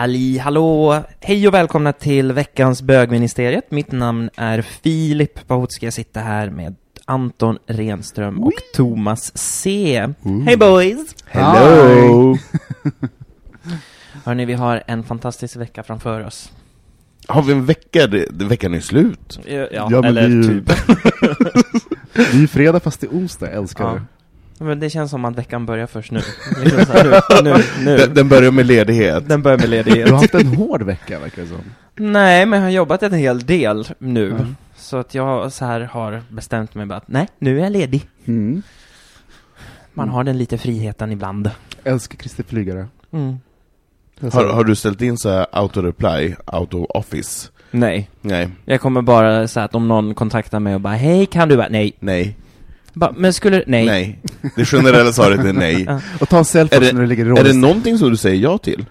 Halli hallå! Hej och välkomna till veckans bögministeriet. Mitt namn är Filip Pahotski. Jag sitter här med Anton Renström och Thomas C. Hej boys! Hello! Hörni, vi har en fantastisk vecka framför oss. Har vi en vecka? Det, det, veckan är slut. Ja, Ja, men eller det är ju- typ. Det är ju fredag fast det är onsdag, jag älskar Ja. det. Men det känns som att veckan börjar först nu. Liksom så här, nu, nu, nu. Den, den börjar med ledighet. Den börjar med Du har ledighet. haft en hård vecka verkar det som. Nej, men jag har jobbat en hel del nu. Mm. Så att jag så här har bestämt mig bara att nej, nu är jag ledig. Mm. Man har den lite friheten ibland. Älskar Christer Flygare. Mm. Har, har du ställt in så här auto-reply, auto-office? Nej. Nej, Jag kommer bara säga att om någon kontaktar mig och bara hej kan du bara nej. nej, Bara, men skulle nej. nej. Det generella svaret är nej. Ja. Och ta en selfie Är det- när du ligger i Är det någonting som du säger ja till?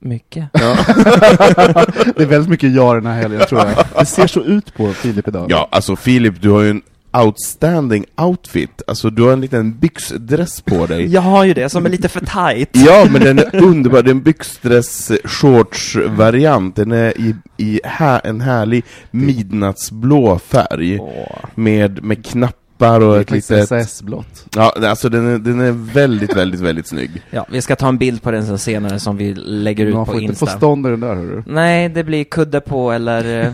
Mycket. Ja. Det är väldigt mycket ja den här helgen tror jag. Det ser så ut på Filip idag. ja, alltså Filip, du har ju en outstanding outfit. Alltså du har en liten byxdress på dig. Jag har ju det som är lite för tight. Ja, men den är underbar. Det är en byxdress shorts variant. Den är i, i här, en härlig midnattsblå färg. Åh. Med, med knappar och är ett litet... SAS-blått. Ja, alltså den är, den är väldigt, väldigt, väldigt snygg. Ja, vi ska ta en bild på den sen senare som vi lägger ut Man på får inte Insta. få stånd i den där hörru. Nej, det blir kudde på eller eh,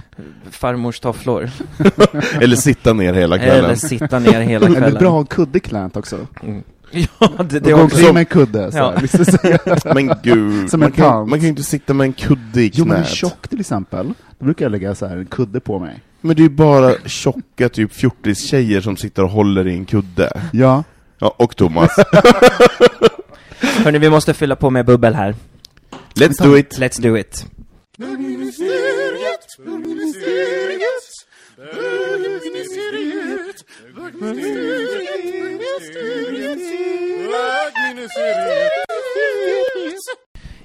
farmors tofflor. Eller sitta ner hela kvällen. Eller sitta ner hela Är det bra att kvällen. ha en kudde knät också? Mm. Ja, det, det är också... omkring med en kudde, så Ja. här, är? Men gud, Som man, en kan, man kan ju inte sitta med en kudde i Jo men är knät. tjock till exempel, då brukar jag lägga så här en kudde på mig. Men det är ju bara tjocka typ fjortis-tjejer som sitter och håller i en kudde. Ja. Ja, och Thomas. Hörni, vi måste fylla på med bubbel här. Let's do it! Let's do it.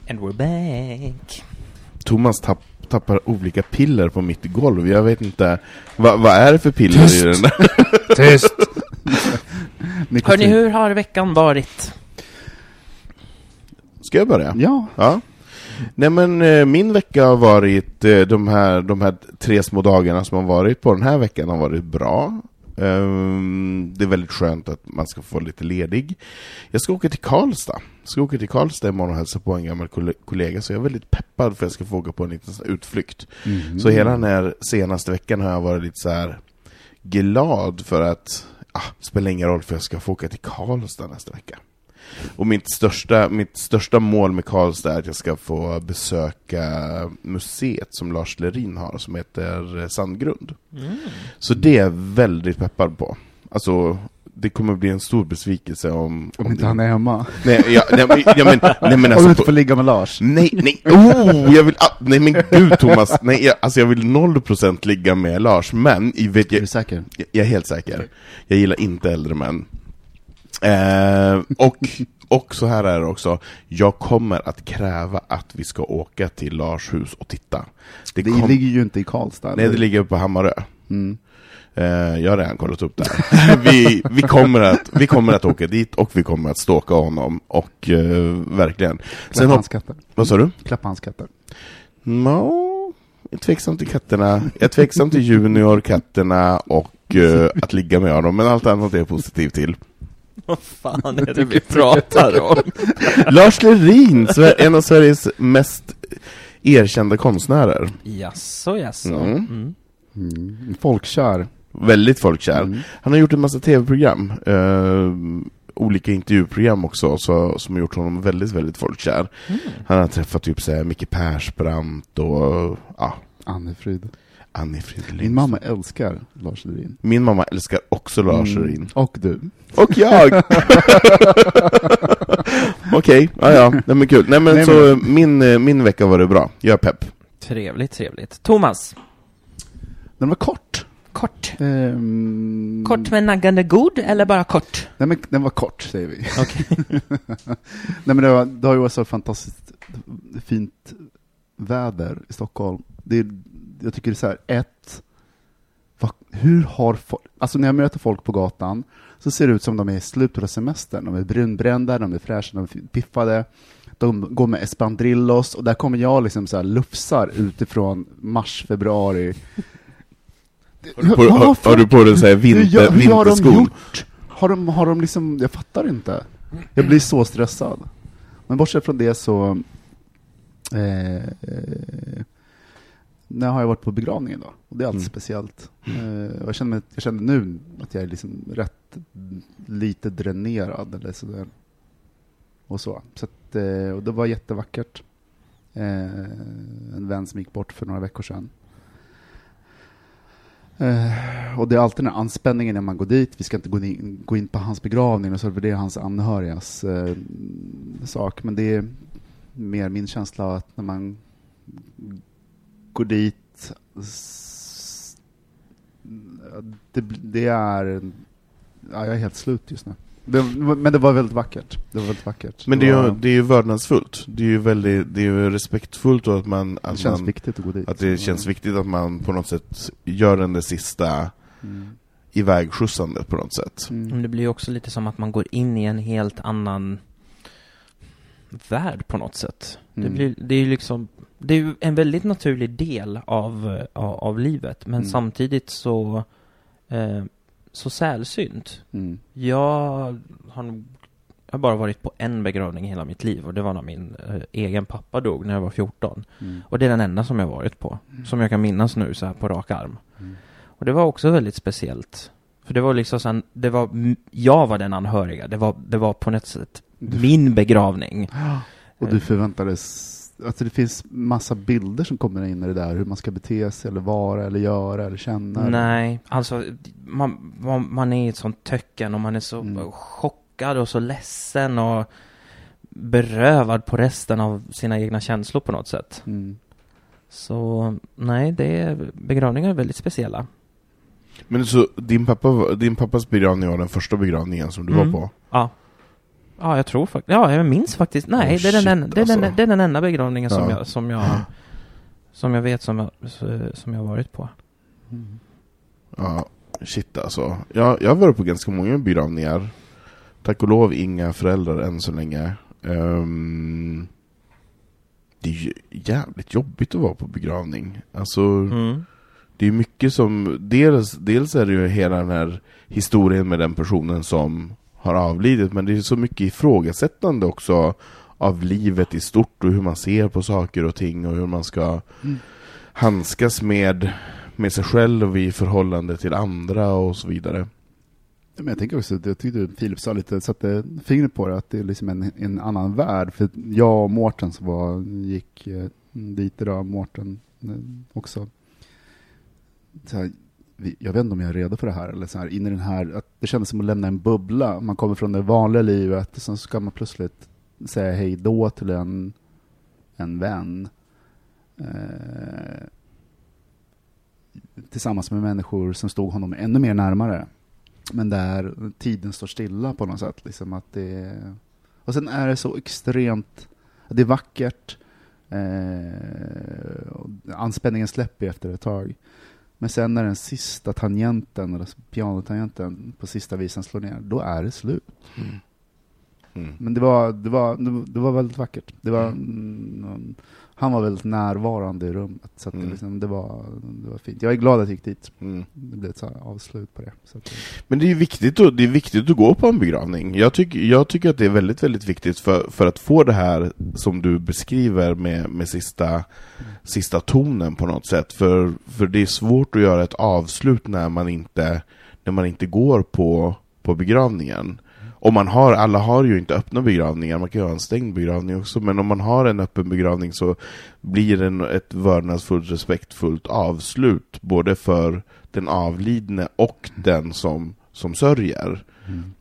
And we're back. Thomas tapp, tappar olika piller på mitt golv. Jag vet inte, vad vad är det för piller i den där? Tyst! Hörni, hur har veckan varit? Ska jag börja? Ja. Ja. Nej men eh, min vecka har varit, eh, de här, de här tre små dagarna som har varit på den här veckan har varit bra. Ehm, det är väldigt skönt att man ska få lite ledig. Jag ska åka till Karlstad. Jag ska åka till Karlstad imorgon och hälsa på en gammal kolle- kollega, så jag är väldigt peppad för att jag ska få åka på en liten utflykt. Mhm. Så hela den här senaste veckan har jag varit lite så här glad för att, ah, spelar ingen roll för jag ska få åka till Karlstad nästa vecka. Och mitt största, mitt största mål med Karlstad är att jag ska få besöka museet som Lars Lerin har, som heter eh, Sandgrund. Så det är jag väldigt peppad på. Alltså, det kommer bli en stor besvikelse om... Om inte det- han är hemma. Nej, ja, nej, men, ja, men, nej, men Om du alltså... inte får ligga med Lars. nej, nej, oh, jag vill... Ah, nej men gud Thomas, nej, jag, alltså jag vill 0% ligga med Lars, men vet Är jag, du säker? jag jag är helt säker. Jag gillar inte äldre män. Eh, och, och så här är det också, jag kommer att kräva att vi ska åka till Lars hus och titta. Det, Det kom, ligger ju inte i Karlstad. nej, det ligger på Hammarö. Mm. Eh, jag har redan kollat upp det här. vi, vi, kommer att, vi kommer att åka dit och vi kommer att ståka honom, och eh, verkligen. Klappa hans katter. vad sa du? Klappa hans katter. No, jag är tveksam till katterna. Jag är tveksam till Junior, katterna och eh, att ligga med honom, men allt annat är jag positiv till. Vad fan är det vi pratar om? Lars Lerin, en av Sveriges mest erkända konstnärer. Jaså, jaså. Mm. Mm. Folkkär. Väldigt folkkär. Mm. Han har gjort en massa tv-program, eh, olika intervjuprogram också, så, som har gjort honom väldigt, väldigt folkkär. Mm. Han har träffat typ såhär Micke Persbrandt och ja, Anne-Frid. Annie Fridolin. Min mamma älskar Lars Lerin. Min mamma älskar också Lars Mm. Lerin. Och du. Och jag! Okej, ja ja, nej men kul. Nej men Nej, så min, eh, min vecka var det bra. Jag är pepp. Trevligt, trevligt. Thomas, Den var kort. kort. Ehm, Kort men naggande god, eller bara kort? Nej men den var kort, säger vi. Okej. Nej men det, var, det har ju varit så fantastiskt fint väder i Stockholm. Det, är- jag tycker det är så här, ett, vad, hur har folk, alltså när jag möter folk på gatan så ser det ut som de är i slutet av semestern. De är brunbrända, de är fräscha, de är piffade. De går med espandrillos och där kommer jag liksom så här lufsar utifrån mars, februari. Har du på, har, har du på dig såhär hur, vinter, gör- hur har de gjort? Har de, har de liksom, jag fattar inte. Jag blir så stressad. Men bortsett från det så eh, när har jag varit på begravningen då? Och det är alltid Mm. speciellt. Eh, och jag, känner jag känner nu att jag är liksom rätt lite dränerad eller sådär. Och så. så att, eh, och det var jättevackert. Eh, en vän som gick bort för några veckor sedan. Eh, och det är alltid den här anspänningen när man går dit. Vi ska inte gå in, gå in på hans begravning och servera hans anhörigas eh, sak. Men det är mer min känsla att när man går dit det, det är ja, jag är helt slut just nu. Det, men det var väldigt vackert. Det var väldigt vackert. Men det är, var, ju, det är ju vördnadsfullt. Det är ju väldigt, det är ju respektfullt och att man... det Att, känns man, viktigt att gå dit. att det känns viktigt att man på något sätt gör den det sista Mm. ivägskjutsandet på något sätt. Men Mm. det blir ju också lite som att man går in i en helt annan värld på något sätt. Det, Mm. blir, det är ju liksom, det är ju en väldigt naturlig del av, eh, av, av livet, men Mm. samtidigt så, eh, så sällsynt. Mm. Jag har jag har bara varit på en begravning hela mitt liv och det var när min eh, egen pappa dog när jag var 14. Mm. Och det är den enda som jag varit på, som jag kan minnas nu så här på rak arm. Mm. Och det var också väldigt speciellt. För det var liksom sen, det var, jag var den anhöriga, det var, det var på något sätt Du- min begravning. Och du förväntades... Alltså det finns massa bilder som kommer in i det där, hur man ska bete sig, eller vara, eller göra, eller känna. Nej, alltså man, man, man är i ett sånt töcken och man är så Mm. chockad och så ledsen och berövad på resten av sina egna känslor på något sätt. Mm. Så nej, det är, begravningar är väldigt speciella. Men så din, pappa, din pappas begravning var den första begravningen som du Mm. var på? Ja. Ja, jag tror faktiskt, ja, jag minns faktiskt, nej, Oh, det, är den, shit, enda- det, är den, alltså. det är den enda begravningen som Ja. jag, som jag, som jag vet som jag, som jag varit på. Mm. Ja, shit alltså. Jag, jag har varit på ganska många begravningar. Tack och lov inga föräldrar än så länge. Ehm, det är ju jävligt jobbigt att vara på begravning. Alltså, Mm. det är mycket som... Dels, dels är det ju hela den här historien med den personen som har avlidit, men det är så mycket ifrågasättande också av livet i stort och hur man ser på saker och ting och hur man ska Mm. handskas med, med sig själv i förhållande till andra och så vidare. Men jag tänker också, att jag tyckte Filip sa lite, satte fingret på det, att det är liksom en, en annan värld. För jag och Mårten som var, gick eh, dit idag, Mårten eh, också. Så här, jag vet inte om jag är redo för det här, eller så här, in i den här, att det kändes som att lämna en bubbla. Man kommer från det vanliga livet, och sen ska man plötsligt säga hej då till en, en vän. Eh, tillsammans med människor som stod honom ännu mer närmare. Men där tiden står stilla på något sätt. Liksom att det, och sen är det så extremt, det är vackert, eh, anspänningen släpper efter ett tag. Men sen när den sista tangenten, eller pianotangenten på sista visan slår ner, då är det slut. Mm. Men det var, det var, det var väldigt vackert. Det var, mm, han var väldigt närvarande i rummet. Så Mm. det, liksom, det, var, det var fint. Jag är glad att jag gick dit. Mm. Det blev ett avslut på det. Att, Men det är viktigt, att- det är viktigt att gå på en begravning. Jag, tycker jag tycker att det är väldigt, väldigt viktigt för, för att få det här som du beskriver med, med sista, sista tonen på något sätt. För, för det är svårt att göra ett avslut när man inte, när man inte går på, på begravningen. Om man har, alla har ju inte öppna begravningar, man kan ju ha en stängd begravning också, men om man har en öppen begravning så blir det ett vördnadsfullt, respektfullt avslut, både för den avlidne och den som, som sörjer.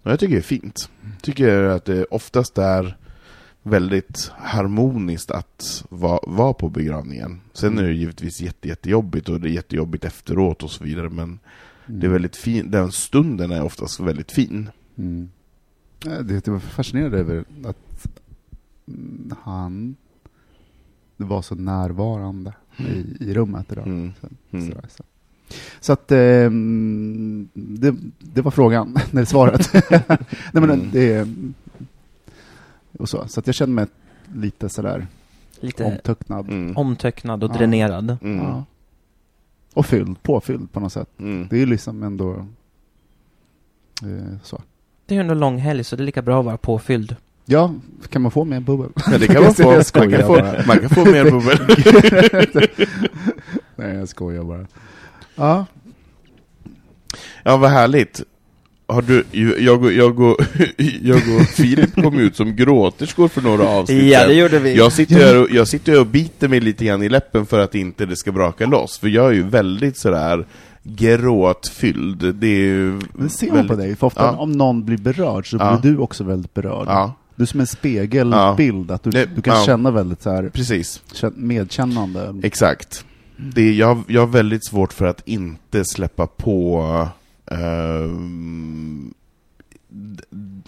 Och jag tycker det är fint. tycker att det oftast är väldigt harmoniskt att vara vara på begravningen. Sen är det givetvis jätte, jättejobbigt och det är jättejobbigt efteråt och så vidare, men det är väldigt fin, den stunden är oftast väldigt fin. Mm. Eh, Det, det var fascinerande över att mm, han var så närvarande i, i rummet idag. Mm. Så, Mm. sådär, så. så att ehm, det, det var frågan, nej svaret. nej, men Mm. det, och så. så att jag känner mig lite sådär Lite omtöcknad. Mm. omtöcknad och Ja. dränerad. Mm. Ja. Och fylld, påfylld på något sätt. Mm. Det är ju liksom ändå eh, så. Det är ju ändå lång helg, så det är lika bra att vara påfylld. Ja, kan man få mer bubbel? Ja, det kan man få. Man kan få, man kan få mer bubbel. Nej, jag skojar bara. Ja, Ja, vad härligt. Har du, jag och, jag och, jag och Filip kom ut som gråterskor för några avsnitt sedan. gjorde vi. Jag sitter, här och, jag sitter och biter mig lite grann i läppen för att inte det ska braka loss, för jag är ju väldigt sådär gråtfylld. Det är ju det ser man väldigt, på dig. För ofta Ja. om någon blir berörd så Ja. blir du också väldigt berörd. Ja, Du är som en spegelbild, att du, Det- du kan känna väldigt så här, precis. kän- medkännande. Exakt. Det är, jag, jag har väldigt svårt för att inte släppa på d-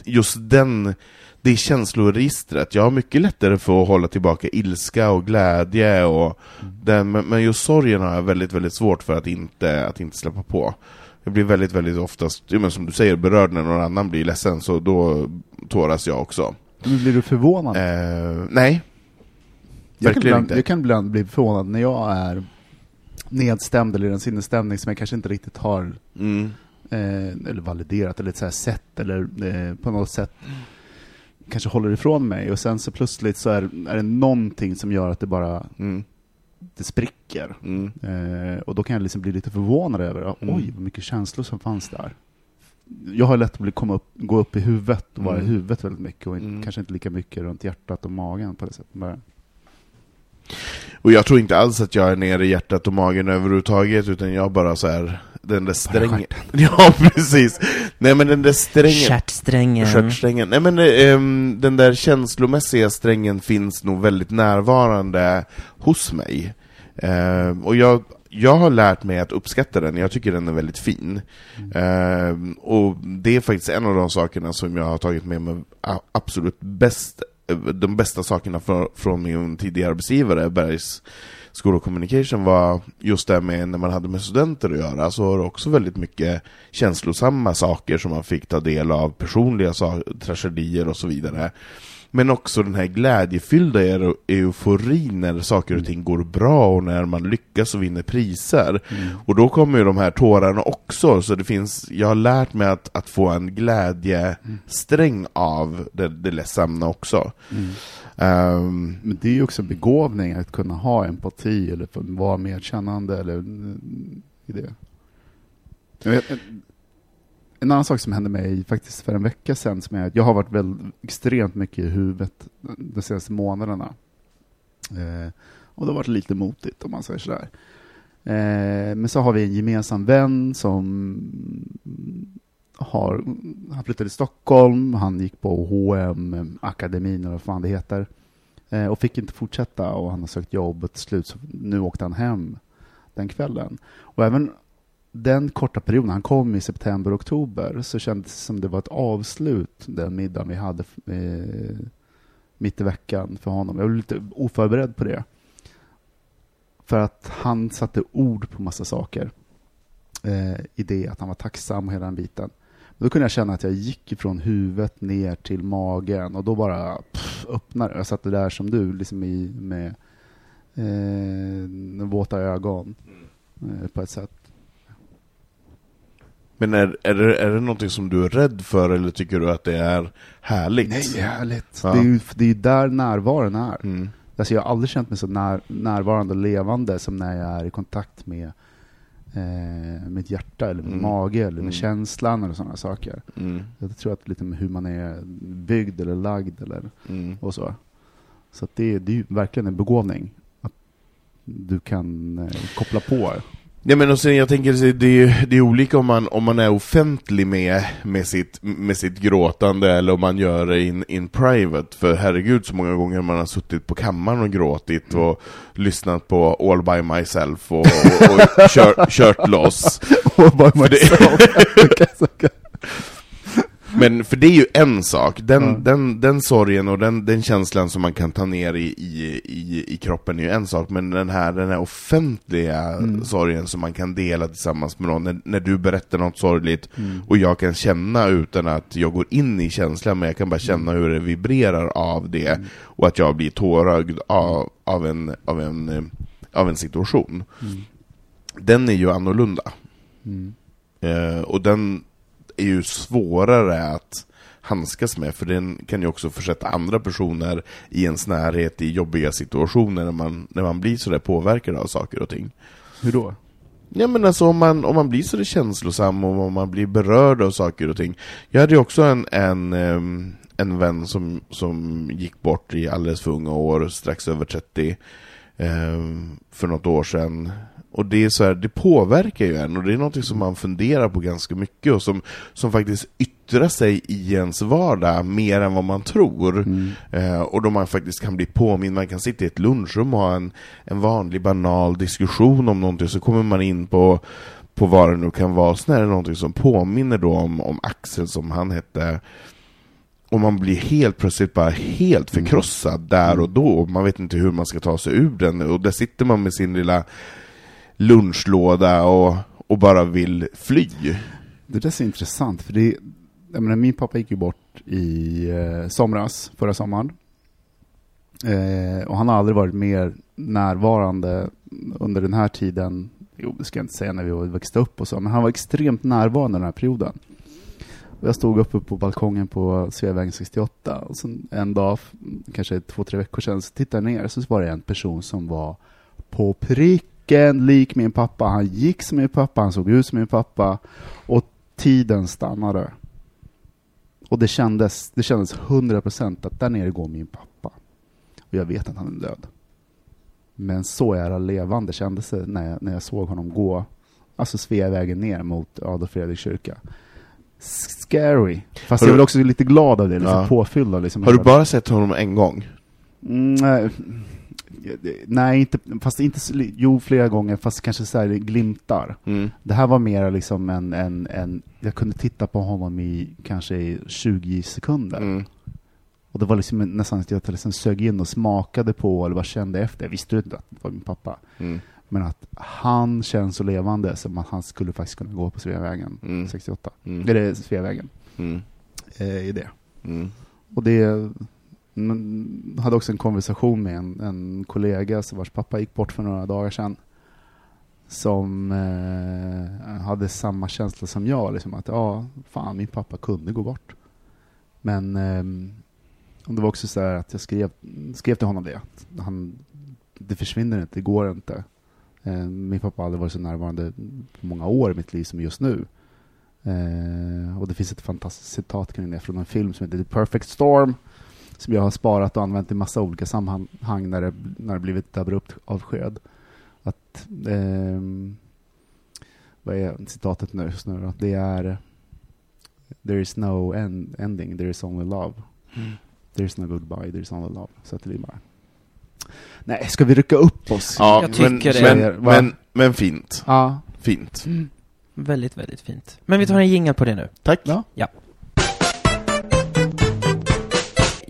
just den, det känsloregistret. Jag har mycket lättare för att hålla tillbaka ilska och glädje och den, men just sorgen har jag väldigt, väldigt svårt för att inte, att inte släppa på. Jag blir väldigt, väldigt oftast, men som du säger, berörd när någon annan blir ledsen, så då tåras jag också. Men blir du förvånad? Eh, nej, jag, kan verkligen ibland, inte. jag kan ibland bli förvånad när jag är nedstämd eller i en sinnesstämning som jag kanske inte riktigt har mm, eh, eller validerat eller så här sett eller eh, på något sätt kanske håller ifrån mig och sen så plötsligt så är, är det någonting som gör att det bara mm, det spricker. mm. Eh, och då kan jag liksom bli lite förvånad över, ah, Mm. oj vad mycket känslor som fanns där. Jag har lätt att bli, komma upp, gå upp i huvudet och vara Mm. i huvudet väldigt mycket och Mm. kanske inte lika mycket runt hjärtat och magen på det sättet. Bara, Och jag tror inte alls att jag är nere i hjärtat och magen överhuvudtaget, utan jag bara så här den där strängen... Ja, precis! Nej men den där strängen... Stjärtsträngen. Stjärtsträngen. Nej men ehm, den där känslomässiga strängen finns nog väldigt närvarande hos mig. Ehm, och jag, jag har lärt mig att uppskatta den, jag tycker den är väldigt fin. Ehm, och det är faktiskt en av de sakerna som jag har tagit med mig absolut bäst, eh, de bästa sakerna från, från min tidigare arbetsgivare, Bergs School of Communication, var just det med när man hade med studenter att göra, så var det också väldigt mycket känslosamma saker som man fick ta del av, personliga tragedier och så vidare. Men också den här glädjefyllda eu- euforin när saker och ting går bra och när man lyckas och vinner priser. Och då kommer ju de här tårarna också, så det finns, jag har lärt mig att, att få en glädjesträng av det, det ledsamma också. Um, Men det är ju också en begåvning att kunna ha empati eller vara medkännande eller mm, i det. Jag vet, en, en annan sak som hände mig faktiskt för en vecka sedan som är att jag har varit väldigt extremt mycket i huvudet de senaste månaderna. Eh, och det har varit lite motigt om man säger sådär. Eh, men så har vi en gemensam vän som har, han flyttade till Stockholm, han gick på H&M akademin eller vad fan det heter. Eh, och fick inte fortsätta och han har sökt jobb och till slut så nu åkte han hem den kvällen. Och även den korta perioden, han kom i september, oktober, så kändes det som det var ett avslut, den middagen vi hade eh, mitt i veckan för honom. Jag var lite oförberedd på det. För att han satte ord på massa saker. Eh, I det att han var tacksam och hela den biten. Då kunde jag känna att jag gick ifrån huvudet ner till magen och då bara pff, öppnade Jag satt där som du, liksom i, med, eh, våta ögon eh, på ett sätt. Men är, är, det, är det någonting som du är rädd för eller tycker du att det är härligt? Nej, det är härligt. Ja. Det är ju det är där närvaron är. Mm. Alltså jag har aldrig känt mig så när, närvarande och levande som när jag är i kontakt med eh, mitt hjärta eller min Mm. mage eller Mm. med känslan eller sådana saker. Mm. Jag tror att lite med hur man är byggd eller lagd eller Mm. och så. Så det, det är ju verkligen en begåvning. Att du kan eh, koppla på. Ja, men och sen, jag tänker det är, det är olika om man, om man är offentlig med, med, sitt, med sitt gråtande eller om man gör det in, in private. För herregud så många gånger man har suttit på kammaren och gråtit och lyssnat på All by myself och, och, och kört, kört loss. Bara För det- Men för det är ju en sak, den, Ja. den, den sorgen och den, den känslan som man kan ta ner i, i, i, i kroppen är ju en sak, men den här, den här offentliga Mm. sorgen som man kan dela tillsammans med någon, när, när du berättar något sorgligt Mm. och jag kan känna utan att jag går in i känslan, men jag kan bara känna hur det vibrerar av det Mm. och att jag blir tårögd av, av, en, av, en, eh, av en situation. Mm. Den är ju annorlunda. Mm. Eh, och den är ju svårare att handskas med, för den kan ju också försätta andra personer i ens närhet i jobbiga situationer när man, när man blir sådär påverkad av saker och ting. Hur då? Ja men alltså om man, om man blir sådär känslosam och om man blir berörd av saker och ting. Jag hade ju också en, en, en vän som, som gick bort i alldeles för unga år, strax över 30, ehm, för något år sedan. Och det är så här, det påverkar ju en och det är något som man funderar på ganska mycket och som, som faktiskt yttrar sig i ens vardag mer än vad man tror. Mm. Eh, och då man faktiskt kan bli påmind, man kan sitta i ett lunchrum och ha en, en vanlig banal diskussion om någonting, så kommer man in på, på vad det nu kan vara, så är det någonting som påminner då om, om Axel som han hette, och man blir helt plötsligt bara helt förkrossad där och då, man vet inte hur man ska ta sig ur den, och där sitter man med sin lilla lunchlåda och, och bara vill fly. Det där är så intressant, för det, jag menar, min pappa gick ju bort i eh, somras, förra sommaren. Eh, och han har aldrig varit mer närvarande under den här tiden, jo det ska jag inte säga när vi växte upp och så, men han var extremt närvarande den här perioden. Och jag stod uppe på balkongen på Sveavägen 68 och sen en dag, kanske två, tre veckor sedan, så tittade jag ner så var det en person som var på prick pricken lik min pappa. Han gick som min pappa, han såg ut som min pappa och tiden stannade. Och det kändes, det kändes 100% att där nere går min pappa. Och jag vet att han är död. Men så är levande kändes det när jag, när jag såg honom gå, alltså Sveavägen ner mot Adolf Fredriks kyrka. Scary. Fast Har jag är väl också lite glad av det, lite Ja. påfylld av liksom Har du bara sett honom en gång? Mm, nej, nej, inte, fast inte jo flera gånger, fast kanske så här glimtar. Mm. Det här var mer liksom en, en, en, jag kunde titta på honom i kanske i 20 sekunder. Mm. Och det var liksom nästan att jag liksom sög in och smakade på, eller bara kände efter. Jag visste ju inte att det var min pappa. Mm. Men att han känns så levande som att han skulle faktiskt kunna gå på Sveavägen Mm. 68. Mm. Eller Sveavägen, Mm. eh, i det. Mm. Och det mm, hade också en konversation med en, en kollega vars pappa gick bort för några dagar sedan. Som eh, hade samma känsla som jag, liksom att ja, fan min pappa kunde gå bort. Men eh, det var också så här att jag skrev, skrev till honom det, att han, det försvinner inte, det går inte. Eh, min pappa har aldrig varit så närvarande på många år i mitt liv som just nu. Eh, och det finns ett fantastiskt citat kring det från en film som heter The Perfect Storm som jag har sparat och använt i massa olika sammanhang när det, när det blivit ett abrupt avsked. Att, ehm, vad är citatet nu? just nu då? Det är There is no end, ending, there is only love. There is no goodbye, there is only love. Så att det blir bara... Nej, ska vi rycka upp oss? Ja, Jag tycker men, det. Men, men, men fint. Ja. Fint. Väldigt, väldigt fint. Men vi tar en jingel på det nu. Tack. Ja.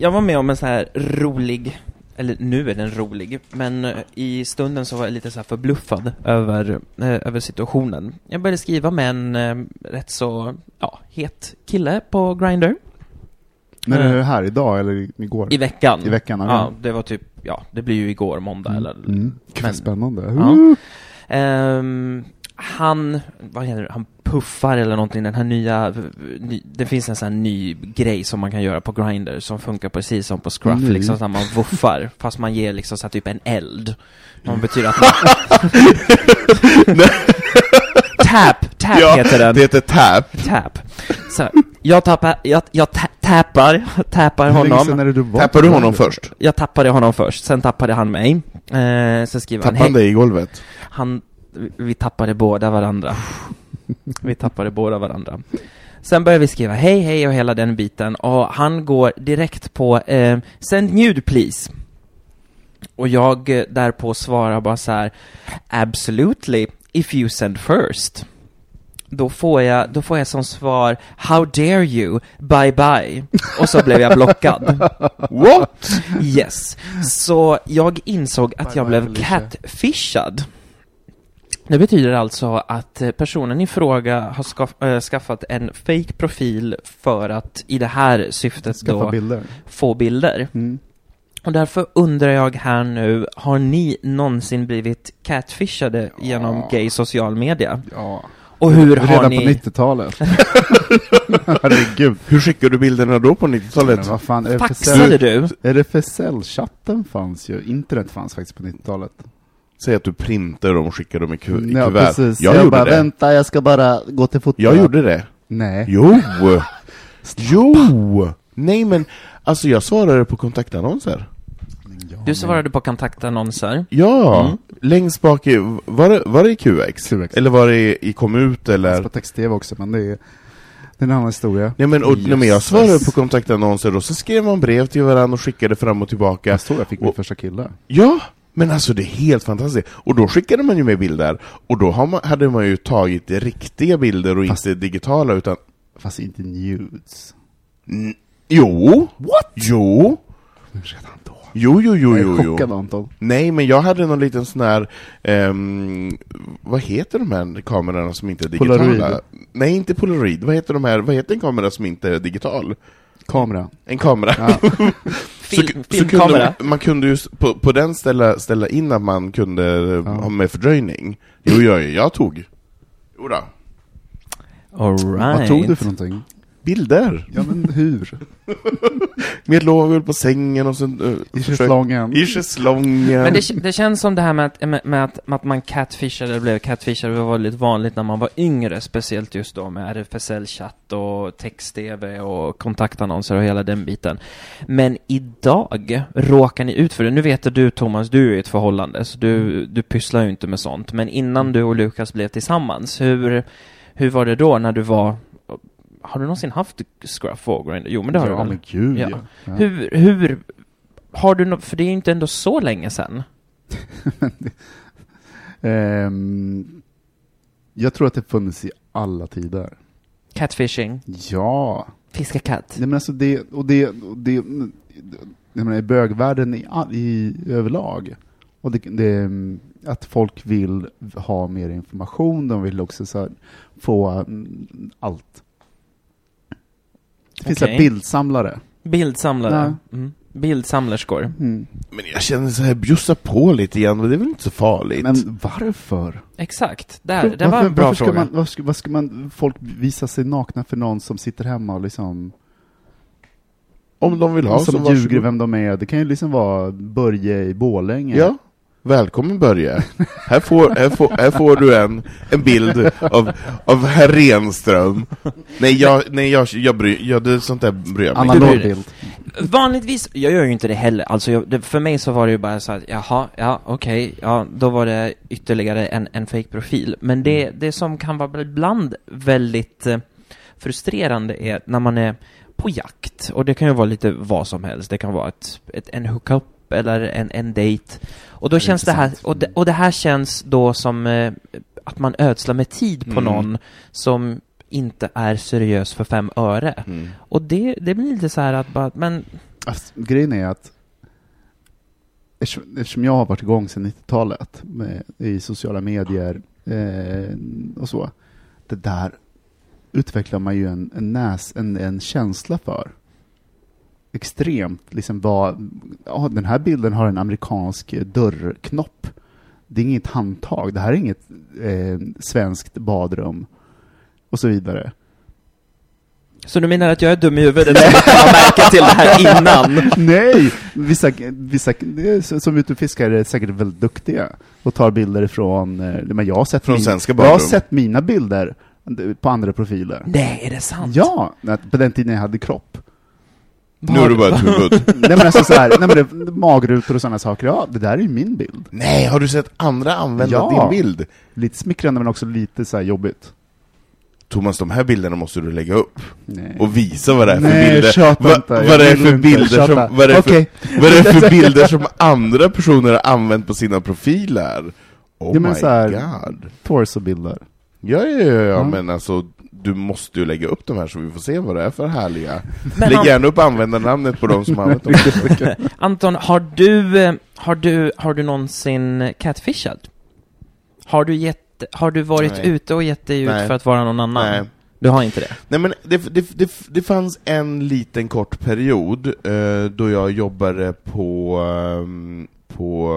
Jag var med om en så här rolig, eller nu är den rolig, men eh, i stunden så var jag lite så här förbluffad över, eh, över situationen. Jag började skriva med en eh, rätt så, ja, het kille på Grindr Eh. är det här idag eller igår? i veckan. I veckan, okej. Ja, det var typ ja, det blir ju igår, måndag eller... Mm. Gud, Men- spännande. Ja. Ehm, han, vad heter det, han puffar eller någonting, den här nya, ny, det finns en sån här ny grej som man kan göra på Grindr som funkar precis som på Scruff, Ny? liksom så man wuffar, fast man ger liksom så här typ en eld. Som betyder att man... tap, tap Ja, heter den. Det heter tap. Tap. Så, jag tappar, jag, jag ta, tappar, tappar honom. du Tappar du honom först? Jag tappade honom först, sen tappade han mig. Eh, sen skriver han, Tappade han hej, dig i golvet? han, vi tappade båda varandra. Vi tappade båda varandra. Sen börjar vi skriva hej hej och hela den biten och han går direkt på eh, Send nude please. Och jag eh, därpå svarar bara så här Absolutely, if you send first. Då får jag, då får jag som svar How dare you, bye bye. Och så blev jag blockad. What? Yes. Så jag insåg att Bye jag bye, blev Felicia. catfishad. Det betyder alltså att eh, personen i fråga har skaff, äh, skaffat en fake profil för att i det här syftet Skaffa då bilder. få bilder. Mm. Och därför undrar jag här nu, har ni någonsin blivit catfishade genom Ja. gay social media? Ja. Och hur Redan har på ni... 90-talet. Herregud. Hur skickade du bilderna då på 90-talet? Men vad fan, RFSL, Faxade du? RFSL-chatten fanns ju, internet fanns faktiskt på 90-talet. Säg att du printar dem och skickar dem i, ku- i Ja, kuvert. precis. Jag, gjorde bara, det. vänta, jag ska bara gå till fotot. Jag gjorde det. Nej. Jo! Jo! Nej men, alltså jag svarade på kontaktannonser. Du svarade på kontaktannonser. Ja! Mm. Längst bak i, var det, var det i QX? QX. Eller var det i, i Komut eller? på text-tv också, men det är, det är en annan historia. Nej men, och, nej, men jag svarade på kontaktannonser och så skrev man brev till varandra och skickade fram och tillbaka. Jag såg jag fick min Och- första kille. Ja, men alltså det är helt fantastiskt. Och då skickade man ju med bilder, och då man, hade man ju tagit riktiga bilder och Fast- inte digitala utan... Fast inte nudes. Mm, jo! What? Jo! Redan då. Jo, jo, jo, jag jo, är jo. chockad Anton. Nej, men jag hade någon liten sån här, ehm, vad heter de här kamerorna som inte är digitala? Polaroid. Nej, inte Polaroid. Vad heter de här, vad heter en kamera som inte är digital? Kamera. En kamera. Ja. Film, så, kunde man, man kunde ju på, på den ställa, ställa in att man kunde Ja. ha med fördröjning. Jo, jag, jag tog. Jodå. All right. Vad tog du för någonting? Bilder. Ja men hur? Med låg väl på sängen och sen... Uh, I schäslongen? I schäslongen. Men det, det känns som det här med att, med, med att, med att man catfishade, eller blev catfishad, det var väldigt vanligt när man var yngre, speciellt just då med RFSL-chatt och text-tv och kontaktannonser och hela den biten. Men idag råkar ni ut för det. Nu vet du Thomas, du är i ett förhållande, så du, du pysslar ju inte med sånt. Men innan du och Lukas blev tillsammans, hur, hur var det då när du var har du någonsin haft Scruff och Grindr? Jo men det har du ja väl? men gud Ja. ja. Hur, hur, har du något, för det är ju inte ändå så länge sedan. Ehm, jag tror att det funnits i alla tider. Catfishing, Ja. fiska katt. Nej men alltså det, och det, och det, jag menar i bögvärlden i, i överlag. Och det, det, att folk vill ha mer information, de vill också få mm, allt. Det finns så Okej. bildsamlare. Bildsamlare. Mm. Bildsamlerskor. Mm. Men jag känner så här, bjussa på lite igen, men det är väl inte så farligt? Men varför? Exakt, där, det var varför, en bra varför ska fråga. man, varför ska, vad ska man, folk visa sig nakna för någon som sitter hemma och liksom, Om de vill ha så som varsågod. ljuger vem de är. Det kan ju liksom vara Börje i Borlänge. Ja, välkommen Börje. här, får, här, får, här får du en, en bild av, av herr Renström. Nej, jag, nej jag, jag bryr, jag, det, sånt där bryr jag mig. Analog bild. Vanligtvis, jag gör ju inte det heller. Alltså, jag, det, för mig så var det ju bara så att, jaha, ja, okej, ja, då var det ytterligare en, en fake-profil. Men det, det som kan vara ibland väldigt eh, frustrerande är när man är på jakt, och det kan ju vara lite vad som helst. Det kan vara ett, ett, en hookup eller en, en date. Och då är känns det här, och det, och det här känns då som eh, att man ödslar med tid på Mm. någon som inte är seriös för fem öre. Mm. Och det, det blir lite så här att bara, men Alltså, grejen är att eftersom, eftersom jag har varit igång sedan 90-talet med, i sociala medier eh, och så, det där utvecklar man ju en, en, näs, en, en känsla för. Extremt, liksom vad, ja, den här bilden har en amerikansk dörrknopp. Det är inget handtag, det här är inget eh, svenskt badrum. Och så vidare. Så du menar att jag är dum i huvudet inte har märkt till det här innan? Nej! Vissa, vissa som ute och fiskar är säkert väldigt duktiga och tar bilder från, eh, men jag har sett, Från min, svenska jag har sett mina bilder på andra profiler. Nej, är det sant? Ja, på den tiden jag hade kropp. Nu är det bara ett huvud. Nej men alltså så här, nej men det, magrutor och sådana saker, ja det där är ju min bild. Nej, har du sett andra använda Ja. din bild? Lite smickrande men också lite så här jobbigt. Thomas, de här bilderna måste du lägga upp Nej. och visa vad det är för Nej, bilder. Va- inte. vad det är för bilder som, vad det är för, Okej. vad det är för bilder som andra personer har använt på sina profiler. Oh Ja, men my så här- god. Torsobilder. Ja, ja, ja, ja, Ja. men alltså, du måste ju lägga upp de här så vi får se vad det är för härliga. Men Lägg han- gärna upp användarnamnet på de som använt dem. Anton, har du, eh, har du, har du någonsin catfishat? Har du gett, har du varit Nej. ute och gett dig ut Nej. för att vara någon annan? Nej. Du har inte det? Nej men det, det, det, det fanns en liten kort period eh, då jag jobbade på, ehm, på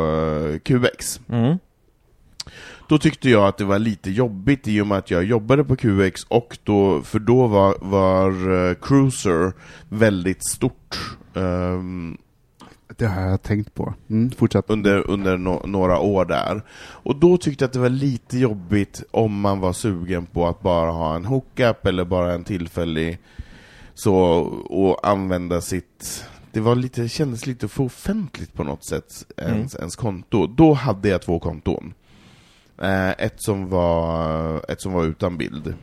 eh, QX. Mm. Då tyckte jag att det var lite jobbigt i och med att jag jobbade på QX och då, för då var, var eh, Cruiser väldigt stort ehm, Det har jag tänkt på. Mm, fortsätt. under, under no, några år där. Och då tyckte jag att det var lite jobbigt om man var sugen på att bara ha en hookup eller bara en tillfällig så, och använda sitt det var lite, det kändes lite för offentligt på något sätt, ens, ens konto. Då hade jag två konton. Eh, ett, som var, ett som var utan bild.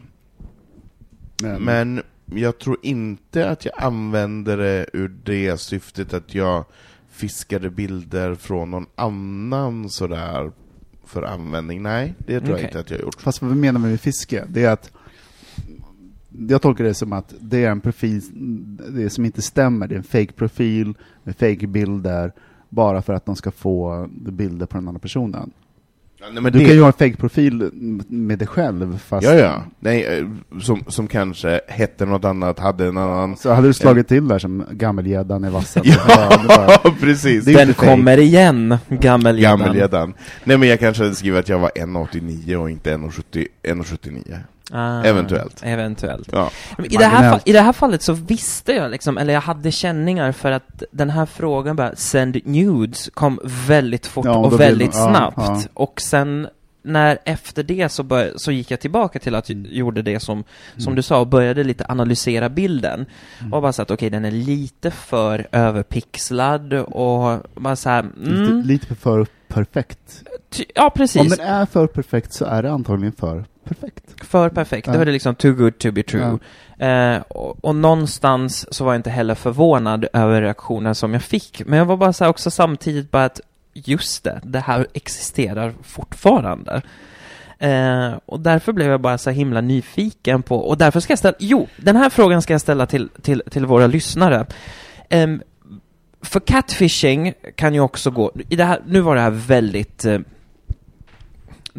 Men, Men jag tror inte att jag använde det ur det syftet att jag fiskade bilder från någon annan sådär för användning. Nej, det tror Okej. jag inte att jag gjort. Fast vad vi menar med fiske, det är att jag tolkar det som att det är en profil det som inte stämmer. Det är en fake profil med fake bilder bara för att de ska få bilder på den andra personen. Ja, nej, men Du det, kan ju ha en fake profil med dig själv fast... ja, ja. Nej, eh, som, som kanske hette något annat, hade en annan... Så hade du slagit till där som gammelgäddan i vassen. Ja, bara- precis! Den inte fake. kommer igen, gammelgäddan. Gammelgäddan. Nej men jag kanske hade skrivit att jag var 1,89 och inte 1,70 1,79. Ah, Eventuellt. Eventuellt. Ja. I det, här, I det här fallet så visste jag liksom, eller jag hade känningar för att den här frågan bara, send nudes, kom väldigt fort Ja, och blir väldigt ja, snabbt. ja. Och sen när efter det så, bör, så gick jag tillbaka till att jag Mm. gjorde det som, som du sa och började lite analysera bilden. Mm. Och bara så att okej, den är lite för överpixlad och bara så här, mm, Lite, lite för perfekt. ty, ja precis. Om den är för perfekt så är det antagligen för perfekt. För perfekt. Ja. Det var det liksom too good to be true. Eh, och, och någonstans så var jag inte heller förvånad över reaktionen som jag fick. Men jag var bara så här också samtidigt bara att just det, det här existerar fortfarande. Eh, och därför blev jag bara så himla nyfiken på, och därför ska jag ställa, jo, den här frågan ska jag ställa till, till, till våra lyssnare. Ehm, för catfishing kan ju också gå, i det här, nu var det här väldigt eh,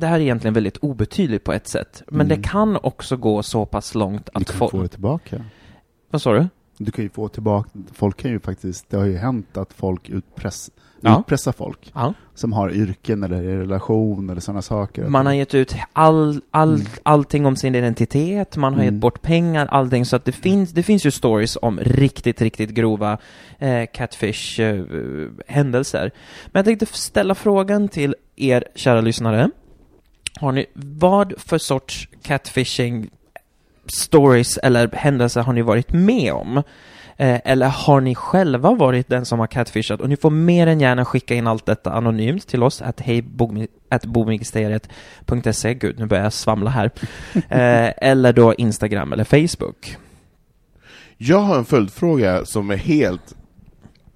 det här är egentligen väldigt obetydligt på ett sätt, men Mm. det kan också gå så pass långt Du att kan folk... få det tillbaka. Vad sa du? Du kan ju få tillbaka, folk kan ju faktiskt, det har ju hänt att folk utpress, Ja. utpressar folk Ja. som har yrken eller relation eller sådana saker. Man har gett ut all, all, allting om sin identitet, man har Mm. gett bort pengar, allting, så att det finns, det finns ju stories om riktigt, riktigt grova eh, catfish-händelser. Men jag tänkte ställa frågan till er, kära lyssnare. Har ni, vad för sorts catfishing stories eller händelser har ni varit med om? Eh, eller har ni själva varit den som har catfishat? Och ni får mer än gärna skicka in allt detta anonymt till oss, att hejbogministeriet.se. Gud, nu börjar jag svamla här. Eh, eller då Instagram eller Facebook. Jag har en följdfråga som är helt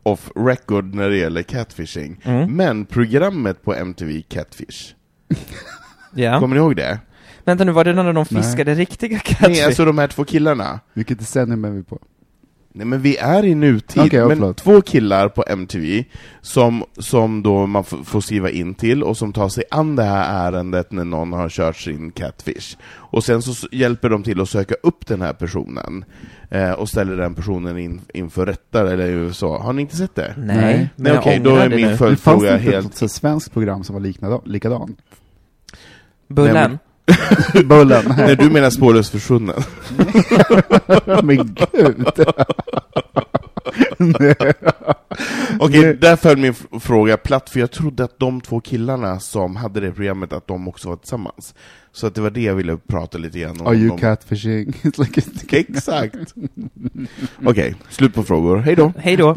off record när det gäller catfishing. Mm. Men programmet på MTV Catfish, Ja. kommer ni ihåg det? Vänta nu, var det när de Nej. fiskade riktiga catfish? Nej, alltså de här två killarna. Vilket decennium är vi på? Nej men vi är i nutid, ja, men förlåt. två killar på MTV som, som då man får skriva in till och som tar sig an det här ärendet när någon har kört sin catfish. Och sen så hjälper de till att söka upp den här personen eh, och ställer den personen in, inför rätta eller så. Har ni inte sett det? Nej, Nej. Nej okej, då ångrar är det min nu. Det fanns följdfråga inte helt... så svenskt program som var liknande, likadant? Bullen? Bullen. Nej, du menar Spårlöst försvunnen? Men gud! Okej, där föll min f- fråga platt, för jag trodde att de två killarna som hade det programmet, att de också var tillsammans. Så att det var det jag ville prata lite grann om. Are you dem. catfishing? It's like a- Exakt! Okej, slut på frågor. Hej då! Hej då!